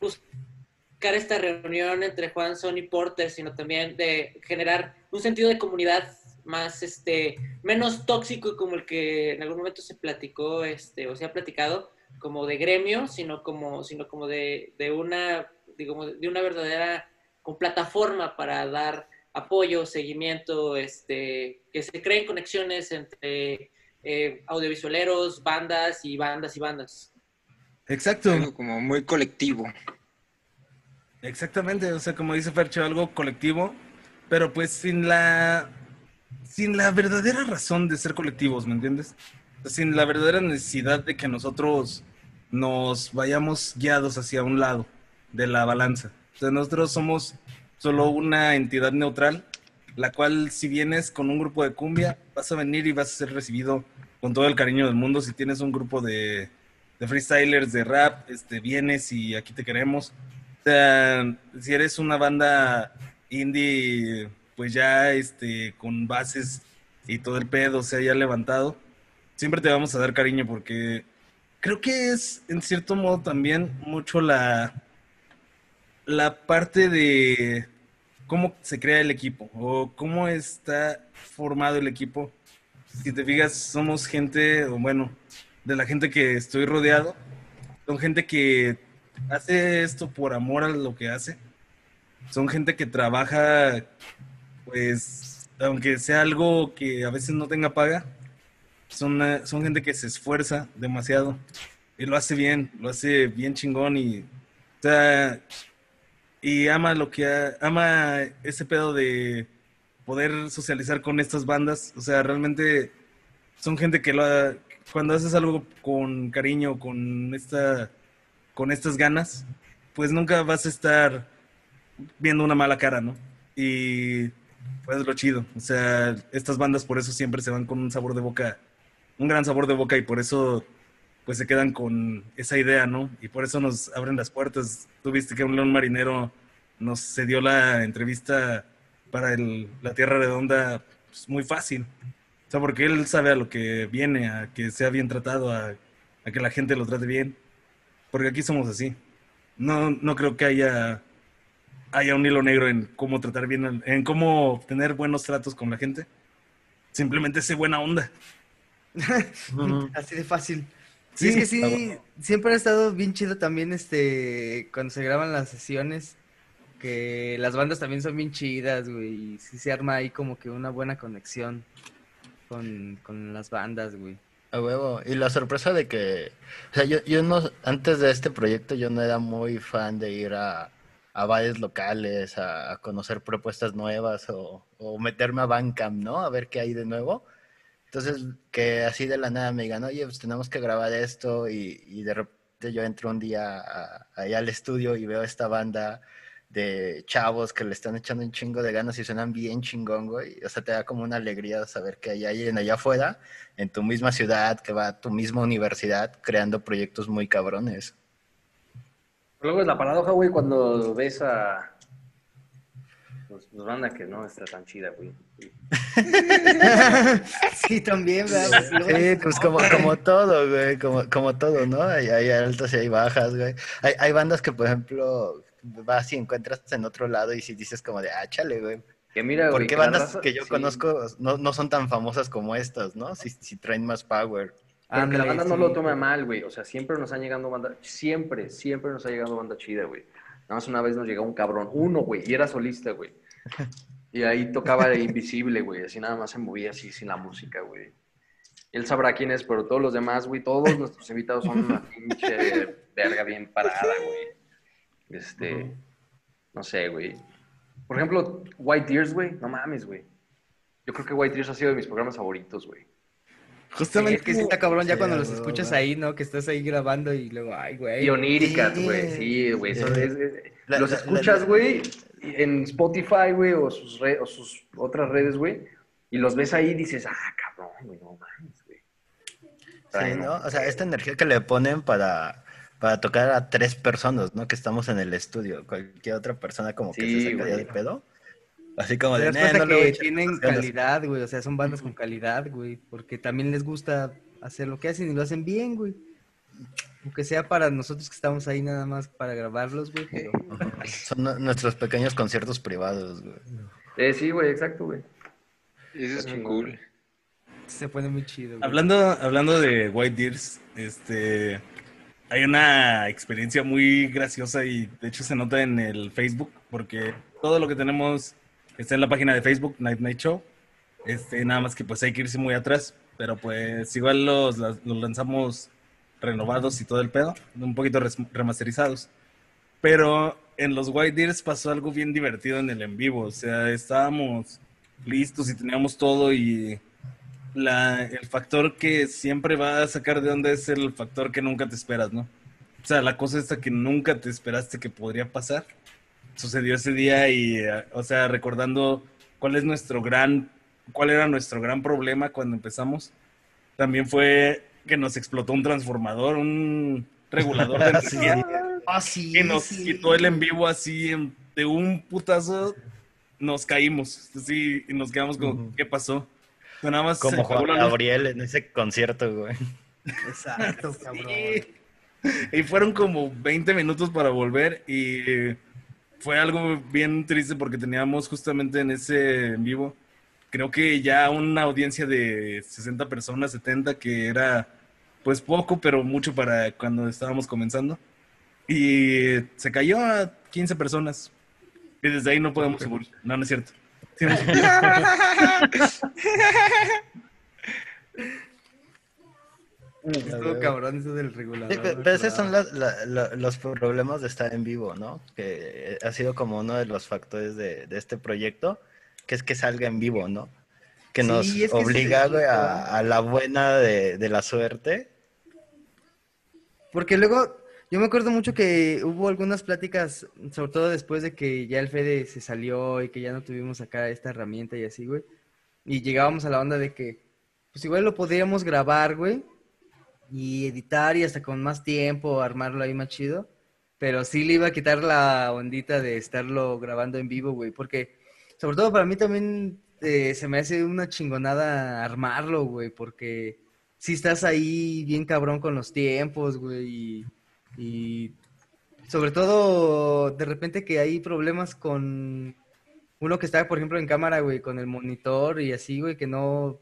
buscar esta reunión entre Juan, Son y Porter, sino también de generar un sentido de comunidad más, este, menos tóxico como el que en algún momento se platicó, este, o se ha platicado, como de gremio, sino como, sino como de, de una, digamos, de una verdadera con plataforma para dar apoyo, seguimiento, este, que se creen conexiones entre eh, audiovisualeros, bandas y bandas y bandas. exacto. Algo como muy colectivo. Exactamente, o sea, como dice Fercho, algo colectivo, pero pues sin la sin la verdadera razón de ser colectivos, ¿me entiendes? Sin la verdadera necesidad de que nosotros nos vayamos guiados hacia un lado de la balanza. O sea, nosotros somos solo una entidad neutral, la cual si vienes con un grupo de cumbia, vas a venir y vas a ser recibido con todo el cariño del mundo. Si tienes un grupo de, de freestylers, de rap, este, vienes y aquí te queremos. O sea, si eres una banda indie, pues ya este, con bases y todo el pedo, o sea, ya levantado, siempre te vamos a dar cariño porque creo que es en cierto modo también mucho la, la parte de cómo se crea el equipo o cómo está formado el equipo. Si te fijas, somos gente, o bueno, de la gente que estoy rodeado, son gente que hace esto por amor a lo que hace. Son gente que trabaja, pues, aunque sea algo que a veces no tenga paga, son, eh, son gente que se esfuerza demasiado y lo hace bien, lo hace bien chingón y, o sea, y ama lo que ha- ama ese pedo de poder socializar con estas bandas. O sea, realmente son gente que lo ha- cuando haces algo con cariño, con esta, con estas ganas, pues nunca vas a estar viendo una mala cara, ¿no? Y Pues es lo chido. O sea, estas bandas por eso siempre se van con un sabor de boca, un gran sabor de boca y por eso pues se quedan con esa idea, ¿no? Y por eso nos abren las puertas. Tú viste que un león marinero nos cedió la entrevista para el, la Tierra Redonda pues, muy fácil. O sea, porque él sabe a lo que viene, a que sea bien tratado, a, a que la gente lo trate bien. Porque aquí somos así. No, no creo que haya, haya un hilo negro en cómo tratar bien, en cómo tener buenos tratos con la gente. Simplemente sé buena onda. (laughs) Así de fácil. Sí, es que sí, siempre ha estado bien chido también este cuando se graban las sesiones, que las bandas también son bien chidas, güey, y sí se arma ahí como que una buena conexión con, con las bandas, güey. A huevo. Y la sorpresa de que, o sea, yo, yo no, antes de este proyecto yo no era muy fan de ir a, a bares locales, a, a conocer propuestas nuevas o, o meterme a Bandcamp, ¿no? A ver qué hay de nuevo. Entonces, que así de la nada me digan, oye, pues tenemos que grabar esto y, y de repente yo entro un día a- allá al estudio y veo esta banda de chavos que le están echando un chingo de ganas y suenan bien chingón, güey. O sea, te da como una alegría saber que hay alguien allá afuera, en tu misma ciudad, que va a tu misma universidad, creando proyectos muy cabrones. Luego es la paradoja, güey, cuando ves a. Pues, pues banda que no está tan chida, güey. (laughs) Sí, también, ¿verdad? Sí, pues como, como todo, güey, como, como todo, ¿no? Hay, hay altas y hay bajas, güey. Hay, hay bandas que, por ejemplo, vas y encuentras en otro lado y si dices como de, ah, chale, güey. Que mira, ¿Por güey. qué bandas raza- que yo sí. conozco no, no son tan famosas como estas, ¿no? Si, si traen más power. Pero que la banda no lo toma güey. mal, güey. O sea, siempre nos han llegado banda, siempre, siempre nos ha llegado banda chida, güey. Nada más una vez nos llegó un cabrón, uno, güey, y era solista, güey. (laughs) Y ahí tocaba de invisible, güey, así nada más se movía así sin la música, güey. Él sabrá quién es, pero todos los demás, güey, todos nuestros invitados son una pinche verga bien parada, güey. Este, no sé, güey. Por ejemplo, White Tears, güey, no mames, güey. Yo creo que White Tears ha sido de mis programas favoritos, güey. Sí, Justamente. es que sí está cabrón ya Sí, cuando los escuchas ahí, ¿no? Que estás ahí grabando y luego, ay, güey. Y oníricas, Sí. güey, sí, güey. Sí. los la- escuchas, güey, en Spotify, güey, o sus, re- o sus otras redes, güey, y los ves ahí y dices, ah, cabrón, güey, no mames, güey. Sí, ¿no? O sea, esta energía que le ponen para, para tocar a tres personas, ¿no? Que estamos en el estudio. Cualquier otra persona como que Sí, se sacaría güey. de pedo. Así como de, das "Nah, cuenta no que tienen más ganas". calidad, güey. O sea, son bandas con calidad, güey. Porque también les gusta hacer lo que hacen y lo hacen bien, güey. Aunque sea para nosotros que estamos ahí nada más para grabarlos, güey. Pero Son nu- nuestros pequeños conciertos privados, güey. Eh, sí, güey, exacto, güey. Eso es muy chingón. cool. se pone muy chido, güey. Hablando, hablando de White Deers, este, hay una experiencia muy graciosa y de hecho se nota en el Facebook, porque todo lo que tenemos está en la página de Facebook, Night Night Show. Este, nada más que pues hay que irse muy atrás, pero pues igual los, los lanzamos renovados y todo el pedo, un poquito remasterizados. Pero en los White Deers pasó algo bien divertido en el en vivo, o sea, estábamos listos y teníamos todo y la, el factor que siempre va a sacar de onda es el factor que nunca te esperas, ¿no? O sea, la cosa esta que nunca te esperaste que podría pasar, sucedió ese día y, o sea, recordando cuál es nuestro gran, cuál era nuestro gran problema cuando empezamos, también fue que nos explotó un transformador, un regulador de (laughs) energía Ah, sí, que nos sí. quitó el en vivo así en- de un putazo, nos caímos, así, y nos quedamos como. ¿qué pasó? Pero nada más Como Juan. Gabriel en ese concierto, güey. Exacto, (laughs) cabrón. Sí. Y fueron como 20 minutos para volver y fue algo bien triste porque teníamos justamente en ese en vivo, creo que ya una audiencia de 60 personas, 70, que era pues poco, pero mucho para cuando estábamos comenzando. Y se cayó a 15 personas. Y desde ahí no podemos subir. No, no es cierto. Sí, hemos subido. Estuvo cabrón eso del Sí, regulador. güey, pero esos son claro. la- la- la- los problemas de estar en vivo, ¿no? Que ha sido como uno de los factores de, de este proyecto, que es que salga en vivo, ¿no? Que Sí, nos es que obliga, a la buena de, de la suerte. Porque luego, Yo me acuerdo mucho que hubo algunas pláticas, sobre todo después de que ya el Fede se salió y que ya no tuvimos acá esta herramienta y así, güey. Y llegábamos a la onda de que, pues igual lo podríamos grabar, güey, y editar y hasta con más tiempo armarlo ahí más chido. Pero sí le iba a quitar la ondita de estarlo grabando en vivo, güey, porque sobre todo para mí también eh, se me hace una chingonada armarlo, güey, porque si estás ahí bien cabrón con los tiempos, güey, y, y sobre todo de repente que hay problemas con uno que está, por ejemplo, en cámara, güey, con el monitor y así, güey, que no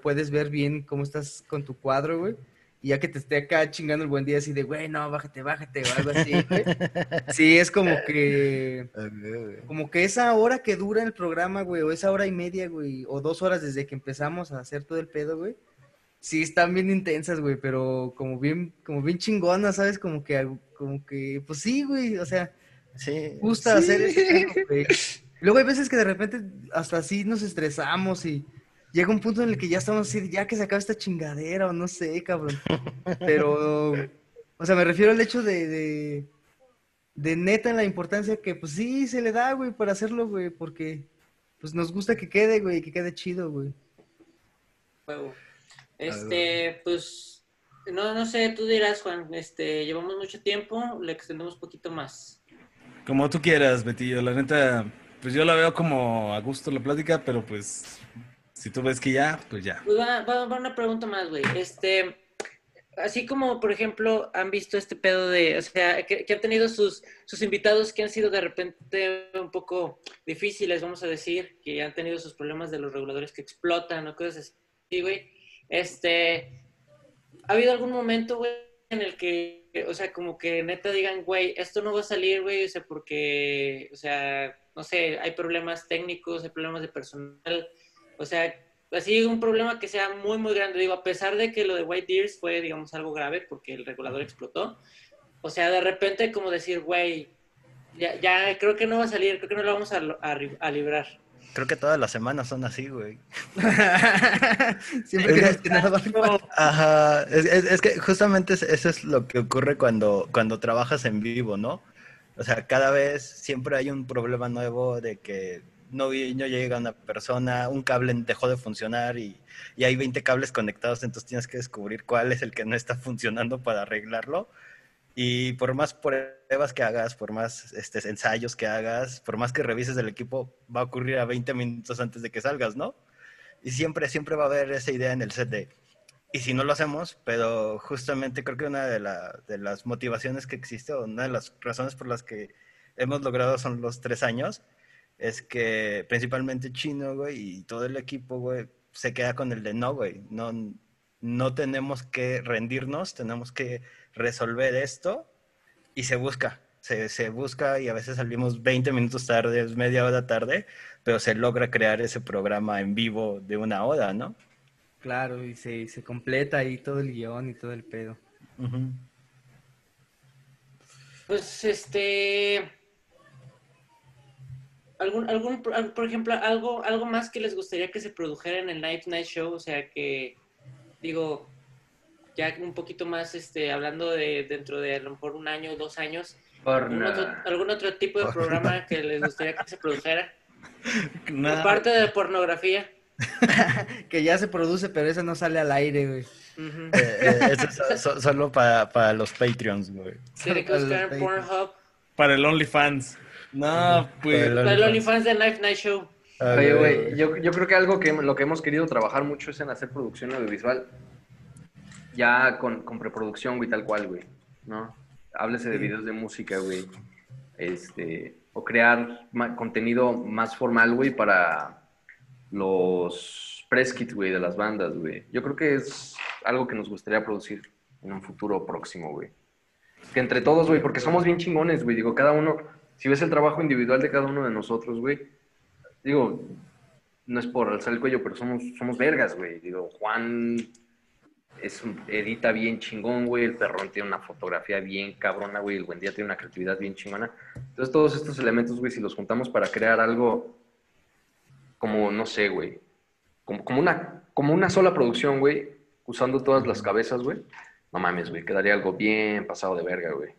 puedes ver bien cómo estás con tu cuadro, güey. Y ya que te esté acá chingando el buen día así de, güey, no, bájate, bájate, o algo así, güey. (laughs) Sí, es como que como que esa hora que dura el programa, güey, o esa hora y media, güey, o dos horas desde que empezamos a hacer todo el pedo, güey, sí están bien intensas, güey, pero como bien, como bien chingonas, ¿sabes? Como que, como que, pues sí, güey, o sea, Sí. gusta hacer ese pedo, (laughs) güey. Luego hay veces que de repente hasta así nos estresamos y llega un punto en el que ya estamos así, ya que se acaba esta chingadera o no sé, cabrón. Pero, o sea, me refiero al hecho de, de, de neta en la importancia que, pues sí, se le da, güey, para hacerlo, güey, porque, pues nos gusta que quede, güey, que quede chido, güey. Este, pues, no, no sé, tú dirás, Juan, este, llevamos mucho tiempo, le extendemos un poquito más. Como tú quieras, Betillo. La neta, pues yo la veo como a gusto la plática, pero pues si tú ves que ya, pues ya. Pues va, va, va una pregunta más, güey. Este, así como, por ejemplo, han visto este pedo de, o sea, que, que han tenido sus, sus invitados que han sido de repente un poco difíciles, vamos a decir, que han tenido sus problemas de los reguladores que explotan o cosas así, güey. Este, ¿ha habido algún momento, güey, en el que, o sea, como que neta digan, güey, esto no va a salir, güey, o sea, porque, o sea, no sé, hay problemas técnicos, hay problemas de personal, o sea, así un problema que sea muy, muy grande. Digo, a pesar de que lo de White Deers fue, digamos, algo grave porque el regulador explotó. O sea, de repente como decir, güey, ya, ya creo que no va a salir, creo que no lo vamos a, a, a librar. Creo que todas las semanas son así, güey. (laughs) Siempre queremos que valga. Ajá, es, es- es que justamente es- eso es lo que ocurre cuando, cuando trabajas en vivo, ¿no? O sea, cada vez siempre hay un problema nuevo de que no, no llega una persona, un cable dejó de funcionar y, y hay 20 cables conectados, entonces tienes que descubrir cuál es el que no está funcionando para arreglarlo. Y por más pruebas que hagas, por más este, ensayos que hagas, por más que revises el equipo, va a ocurrir a 20 minutos antes de que salgas, ¿no? Y siempre, siempre va a haber esa idea en el set de, y si no lo hacemos, pero justamente creo que una de, de las motivaciones que existe, o una de las razones por las que hemos logrado son los tres años, es que principalmente Chino, güey, y todo el equipo, güey, se queda con el de no, güey, no, no tenemos que rendirnos, tenemos que resolver esto y se busca, se, se busca y a veces salimos 20 minutos tarde, media hora tarde, pero se logra crear ese programa en vivo de una hora, ¿no? Claro, y se, se completa ahí todo el guion y todo el pedo. Pues, este... ¿Algún, algún, al- por ejemplo, algo, algo más que les gustaría que se produjera en el Night Night Show? O sea, que, digo, ya un poquito más, este, hablando de dentro de a lo mejor un año o dos años, ¿algún otro, Porna. algún otro tipo de programa que les gustaría que se produjera? (laughs) Nada. Aparte de pornografía. (laughs) Que ya se produce, pero eso no sale al aire, güey. Eh, eh, eso es so- so- solo para, para los Patreons, güey. Que (laughs) Para. Pornhub. Para el OnlyFans. No, pues. El OnlyFans de Night Night Show. Oye, güey, yo, yo creo que algo que lo que hemos querido trabajar mucho es en hacer producción audiovisual. Ya con, con preproducción, güey, tal cual, güey. ¿No? Háblese de videos de música, güey. Este, o crear ma- contenido más formal, güey, para los press kits, güey, de las bandas, güey. Yo creo que es algo que nos gustaría producir en un futuro próximo, güey. Que entre todos, güey, porque somos bien chingones, güey. Digo, cada uno, si ves el trabajo individual de cada uno de nosotros, güey, digo, no es por alzar el cuello, pero somos, somos vergas, güey. Digo, Juan es un- edita bien chingón, güey. El perrón tiene una fotografía bien cabrona, güey. El buen día tiene una creatividad bien chingona. Entonces, todos estos elementos, güey, si los juntamos para crear algo como, no sé, güey, como, como, una, como una sola producción, güey, usando todas las cabezas, güey, no mames, güey, quedaría algo bien pasado de verga, güey.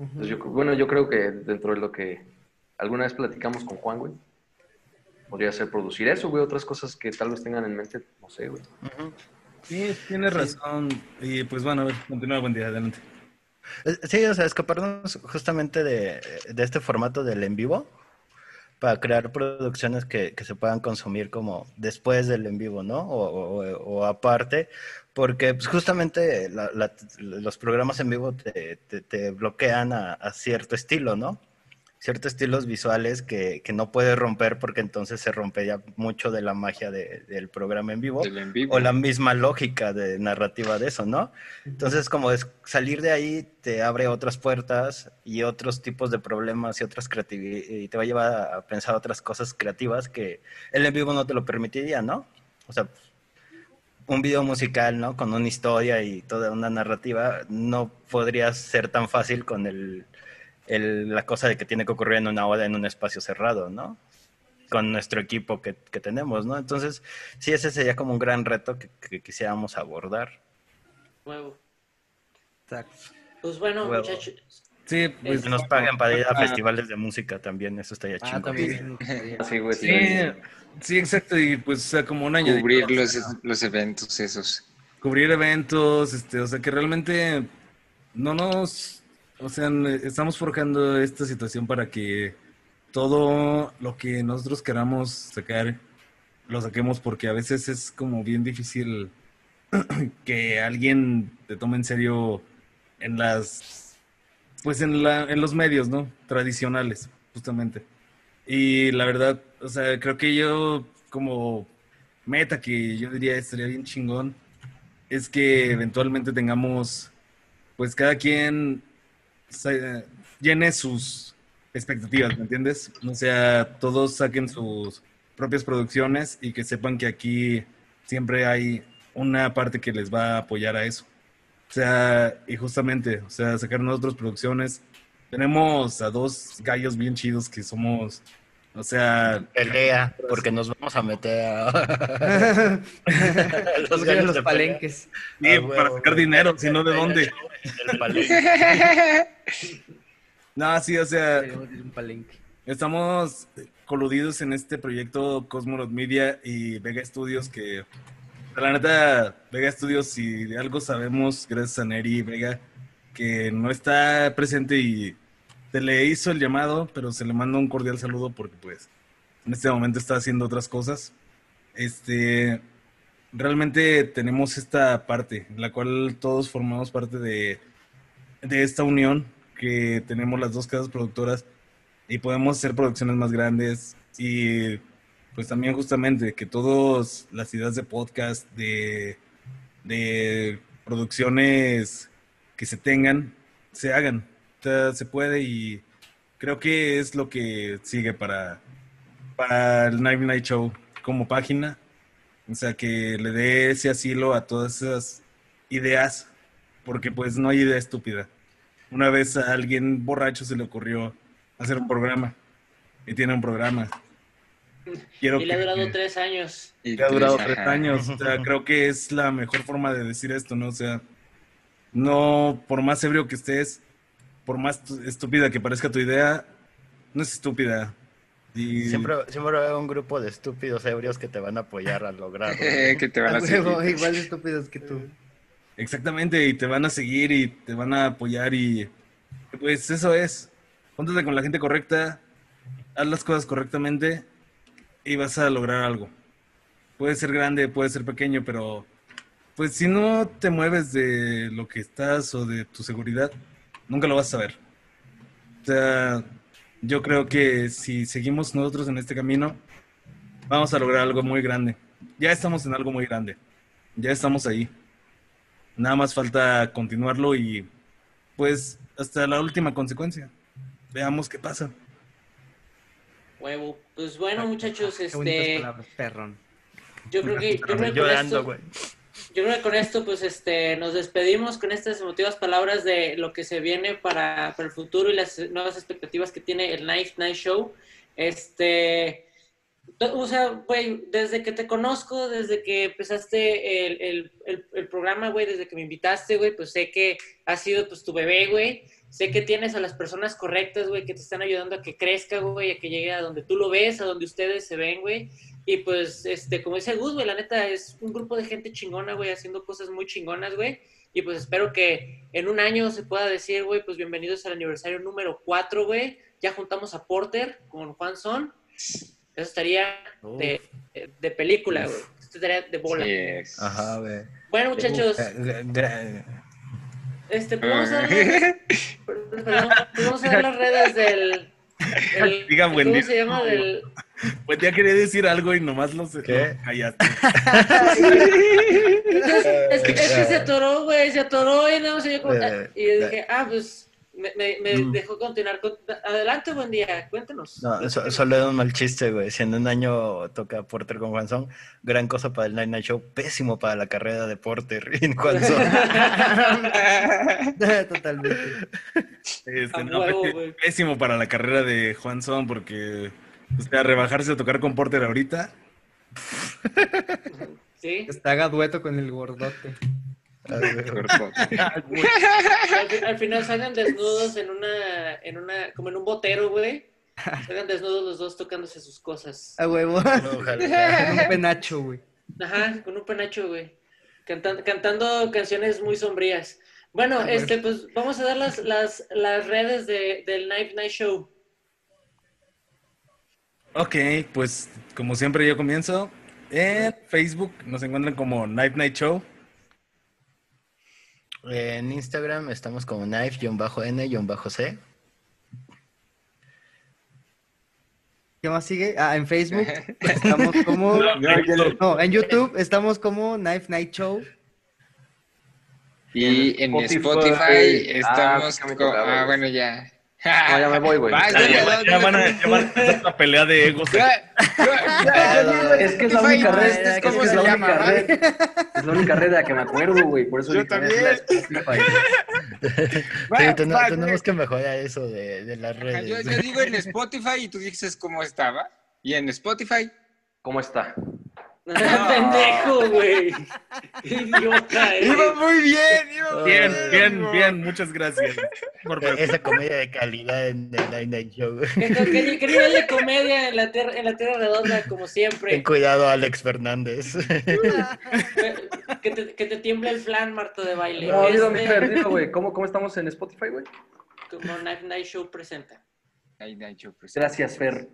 Entonces, yo, bueno, yo creo que dentro de lo que alguna vez platicamos con Juan, güey, podría ser producir eso, güey, otras cosas que tal vez tengan en mente, no sé, güey. Sí, tienes razón. Y pues bueno, a ver, continúa, buen día, adelante. Eh, Sí, o sea, escaparnos justamente de, de este formato del en vivo para crear producciones que, que se puedan consumir como después del en vivo, ¿no? O, o- o aparte, porque pues, justamente los programas en vivo te, te- te bloquean a, a cierto estilo, ¿no? Ciertos estilos visuales que, que no puedes romper porque entonces se rompería mucho de la magia de- del programa en vivo Del en vivo. o la misma lógica de narrativa de eso, ¿no? Entonces, como es salir de ahí te abre otras puertas y otros tipos de problemas y otras creatividades, y te va a llevar a pensar otras cosas creativas que el en vivo no te lo permitiría, ¿no? O sea, un video musical, ¿no? Con una historia y toda una narrativa, no podría ser tan fácil con el, el- la cosa de que tiene que ocurrir en una hora en un espacio cerrado, ¿no? Con nuestro equipo que, que tenemos, ¿no? Entonces, sí, ese sería como un gran reto que, que quisiéramos abordar. Exacto. Pues bueno, Huevo. muchachos. Sí, Es- pues. Que nos paguen para ir a Ah. festivales de música también, eso estaría Ah, chingón. también. Sí, güey, sí. Sí, sí, exacto. Y pues, o sea, como un año. Cubrir los, los eventos esos. cubrir eventos, este, o sea, que realmente no nos, o sea, estamos forjando esta situación para que todo lo que nosotros queramos sacar, lo saquemos, porque a veces es como bien difícil (clears throat) que alguien te tome en serio en las, pues en la, en los medios, ¿no? Tradicionales, justamente. Y la verdad, o sea, creo que yo como meta que yo diría estaría bien chingón es que eventualmente tengamos, pues cada quien sa- llene sus expectativas, ¿me entiendes? O sea, todos saquen sus propias producciones y que sepan que aquí siempre hay una parte que les va a apoyar a eso. O sea, y justamente, o sea, sacar nosotros producciones. Tenemos a dos gallos bien chidos que somos, o sea, Pelea, porque nos vamos a meter a... (laughs) (laughs) Los, Los gallos los de palenques. sí, Ah, para sacar dinero, si no, ¿de dónde? El palenque. (laughs) No, sí, o sea, un palenque. Estamos coludidos en este proyecto Cosmonaut Media y Vega Studios que, la neta, Vega Studios, si de algo sabemos, gracias a Neri y Vega, que no está presente y se le hizo el llamado, pero se le manda un cordial saludo porque pues en este momento está haciendo otras cosas. Este, realmente tenemos esta parte, en la cual todos formamos parte de, de esta unión que tenemos las dos casas productoras y podemos hacer producciones más grandes y pues también justamente que todas las ideas de podcast, de, de producciones que se tengan, se hagan. Se puede y creo que es lo que sigue para, para el Night Night Show como página. O sea, que le dé ese asilo a todas esas ideas, porque pues no hay idea estúpida. Una vez a alguien borracho se le ocurrió hacer un programa y tiene un programa. Quiero Y le ha que- durado tres años. Y que ha durado tres años. O sea, creo que es la mejor forma de decir esto, ¿no? O sea, no, por más ebrio que estés, por más estúpida que parezca tu idea, no es estúpida. Y Siempre, siempre va a haber un grupo de estúpidos ebrios que te van a apoyar a lograrlo. (laughs) que te van a seguir. igual de estúpidos que tú. Exactamente, y te van a seguir y te van a apoyar y pues eso es. Póntate con la gente correcta, haz las cosas correctamente y vas a lograr algo. Puede ser grande, puede ser pequeño, pero pues si no te mueves de lo que estás o de tu seguridad, nunca lo vas a saber. O sea, yo creo que si seguimos nosotros en este camino, vamos a lograr algo muy grande. Ya estamos en algo muy grande. Ya estamos ahí. Nada más falta continuarlo y pues hasta la última consecuencia. Veamos qué pasa. Huevo. Pues bueno, muchachos, Qué bonitas este, palabras, perrón. yo creo que, yo creo que con Llorando, esto, güey. Yo creo que con esto, pues, este, nos despedimos con estas emotivas palabras de lo que se viene para, para el futuro y las nuevas expectativas que tiene el Night Night Show. Este, O sea, güey, desde que te conozco, desde que empezaste el, el, el, el programa, güey, desde que me invitaste, güey, pues sé que ha sido pues tu bebé, güey. Sé que tienes a las personas correctas, güey, que te están ayudando a que crezca, güey, a que llegue a donde tú lo ves, a donde ustedes se ven, güey. Y pues, este, como dice Gus, güey, la neta es un grupo de gente chingona, güey, haciendo cosas muy chingonas, güey. Y pues espero que en un año se pueda decir, güey, pues bienvenidos al aniversario número 4, güey. Ya juntamos a Porter con Juan Son. Eso estaría de, de película, güey. Esto estaría de bola. Ajá, güey. Bueno, muchachos, gra- este, pues perdón, pues vamos a ver (laughs) las redes del... el- (laughs) Diga buen ¿Cómo día. se llama? Del, (laughs) Pues ya quería decir algo y nomás lo, sé- ¿Qué? lo callaste. (laughs) es, que, es que se atoró, güey, se atoró y no sé yo cómo- Eh, Y yo dije, ah, pues me, me, me Mm. dejó continuar. con- Adelante, buen día, cuéntanos. No, so- solo era un mal chiste, güey. Si en un año toca Porter con Juanson, gran cosa para el Night Night Show, pésimo para la carrera de Porter (laughs) y Juanson. (laughs) Totalmente. Este, no, huevo, pésimo para la carrera de Juan Son porque, o sea, rebajarse a tocar con Porter ahorita. Sí. Hasta haga dueto con el gordote. Al, fi- al final salgan desnudos en una, en una, como en un botero, güey. Salgan desnudos los dos tocándose sus cosas. A huevo. Ojalá. un penacho, güey. Ajá, con un penacho, güey. Cantan- cantando canciones muy sombrías. Bueno, este, pues vamos a dar las, las, las redes de, del Night Night Show. Ok, pues como siempre yo comienzo. En Facebook nos encuentran como Night Night Show. En Instagram estamos como knife-n-c. ¿Qué más sigue? Ah, en Facebook (laughs) estamos como... No, en YouTube estamos como Knife Night Show. Y en Spotify. Spotify Ah, estamos me con... Ah, bueno, ya. No, ya me voy, güey. Ya, van a, ya van a empezar la pelea de egos. Es que es la única red, ¿este es ¿cómo que es la única red. Es la única red de la que me acuerdo, güey. Por eso Yo también. es la Spotify. (laughs) Sí, tenemos que mejorar eso de, de las redes. Yo, yo digo en Spotify y tú dices cómo estaba. Y en Spotify. ¿Cómo está? (laughs) Pendejo, güey. (laughs) Idiota, eh. Iba muy bien, iba muy Bien, bien, amigo. bien, muchas gracias. Por E- Esa comedia de calidad en el Night Night Show. ¿Qué, qué- qué nivel de comedia en la, tierra, en la Tierra Redonda, como Ten siempre? cuidado, Alex Fernández. Que te, que te tiemble el flan, Marta de baile. No, Este, Fer, dilo, güey. ¿Cómo, ¿Cómo estamos en Spotify, güey? como Night Night Show presenta. Ay, Nacho, pues. Gracias, Fer.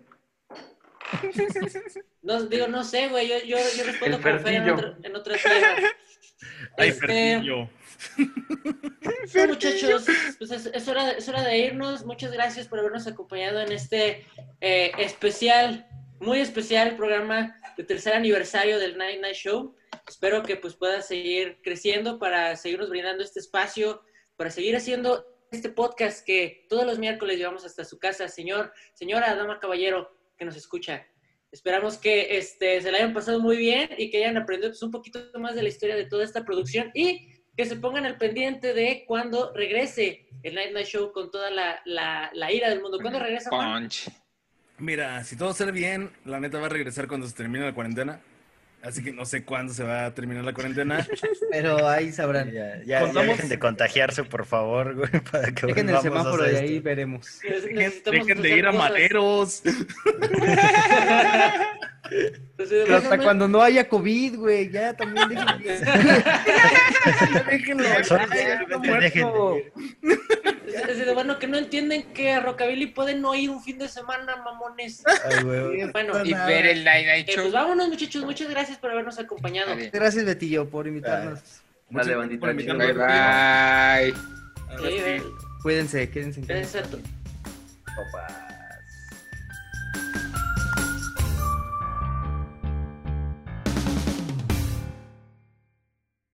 (laughs) No, digo, no sé, güey. Yo, yo, yo respondo como Fer en, otra- en otras (laughs) tierras. Ay, Este. Bueno, (laughs) muchachos, pues es, es hora, de- es hora de irnos. Muchas gracias por habernos acompañado en este eh, especial, muy especial programa de tercer aniversario del Night Night Show. Espero que pues pueda seguir creciendo para seguirnos brindando este espacio, para seguir haciendo este podcast que todos los miércoles llevamos hasta su casa. Señor, señora, dama, caballero que nos escucha. Esperamos que este, se la hayan pasado muy bien y que hayan aprendido pues, un poquito más de la historia de toda esta producción y que se pongan al pendiente de cuando regrese el Night Night Show con toda la, la, la ira del mundo. ¿Cuándo regresa, Juan? Punch. Mira, si todo sale bien, la neta va a regresar cuando se termine la cuarentena. Así que no sé cuándo se va a terminar la cuarentena. (laughs) Pero ahí sabrán. Ya, ya, ya Contamos- dejen de contagiarse, por favor, güey, (laughs) para que Dejen el semáforo y ahí veremos. Dejen, de ir a maderos. (laughs) Entonces, Pero hasta déjame- cuando no haya COVID, güey, ya también (laughs) de- Déjenlo. De ir. Es decir, bueno, que no entienden que a Rockabilly pueden no ir un fin de semana, mamones. Ay, güey. Bueno, Y ver el Night Night eh, Show. pues vámonos, muchachos. Muchas gracias por habernos acompañado. Vale. Gracias, Betillo, por invitarnos. Dale, bandita, por invitarnos. Bye bye. Ahora Sí, Cuídense, quédense en casa. gracias a todos. Papá.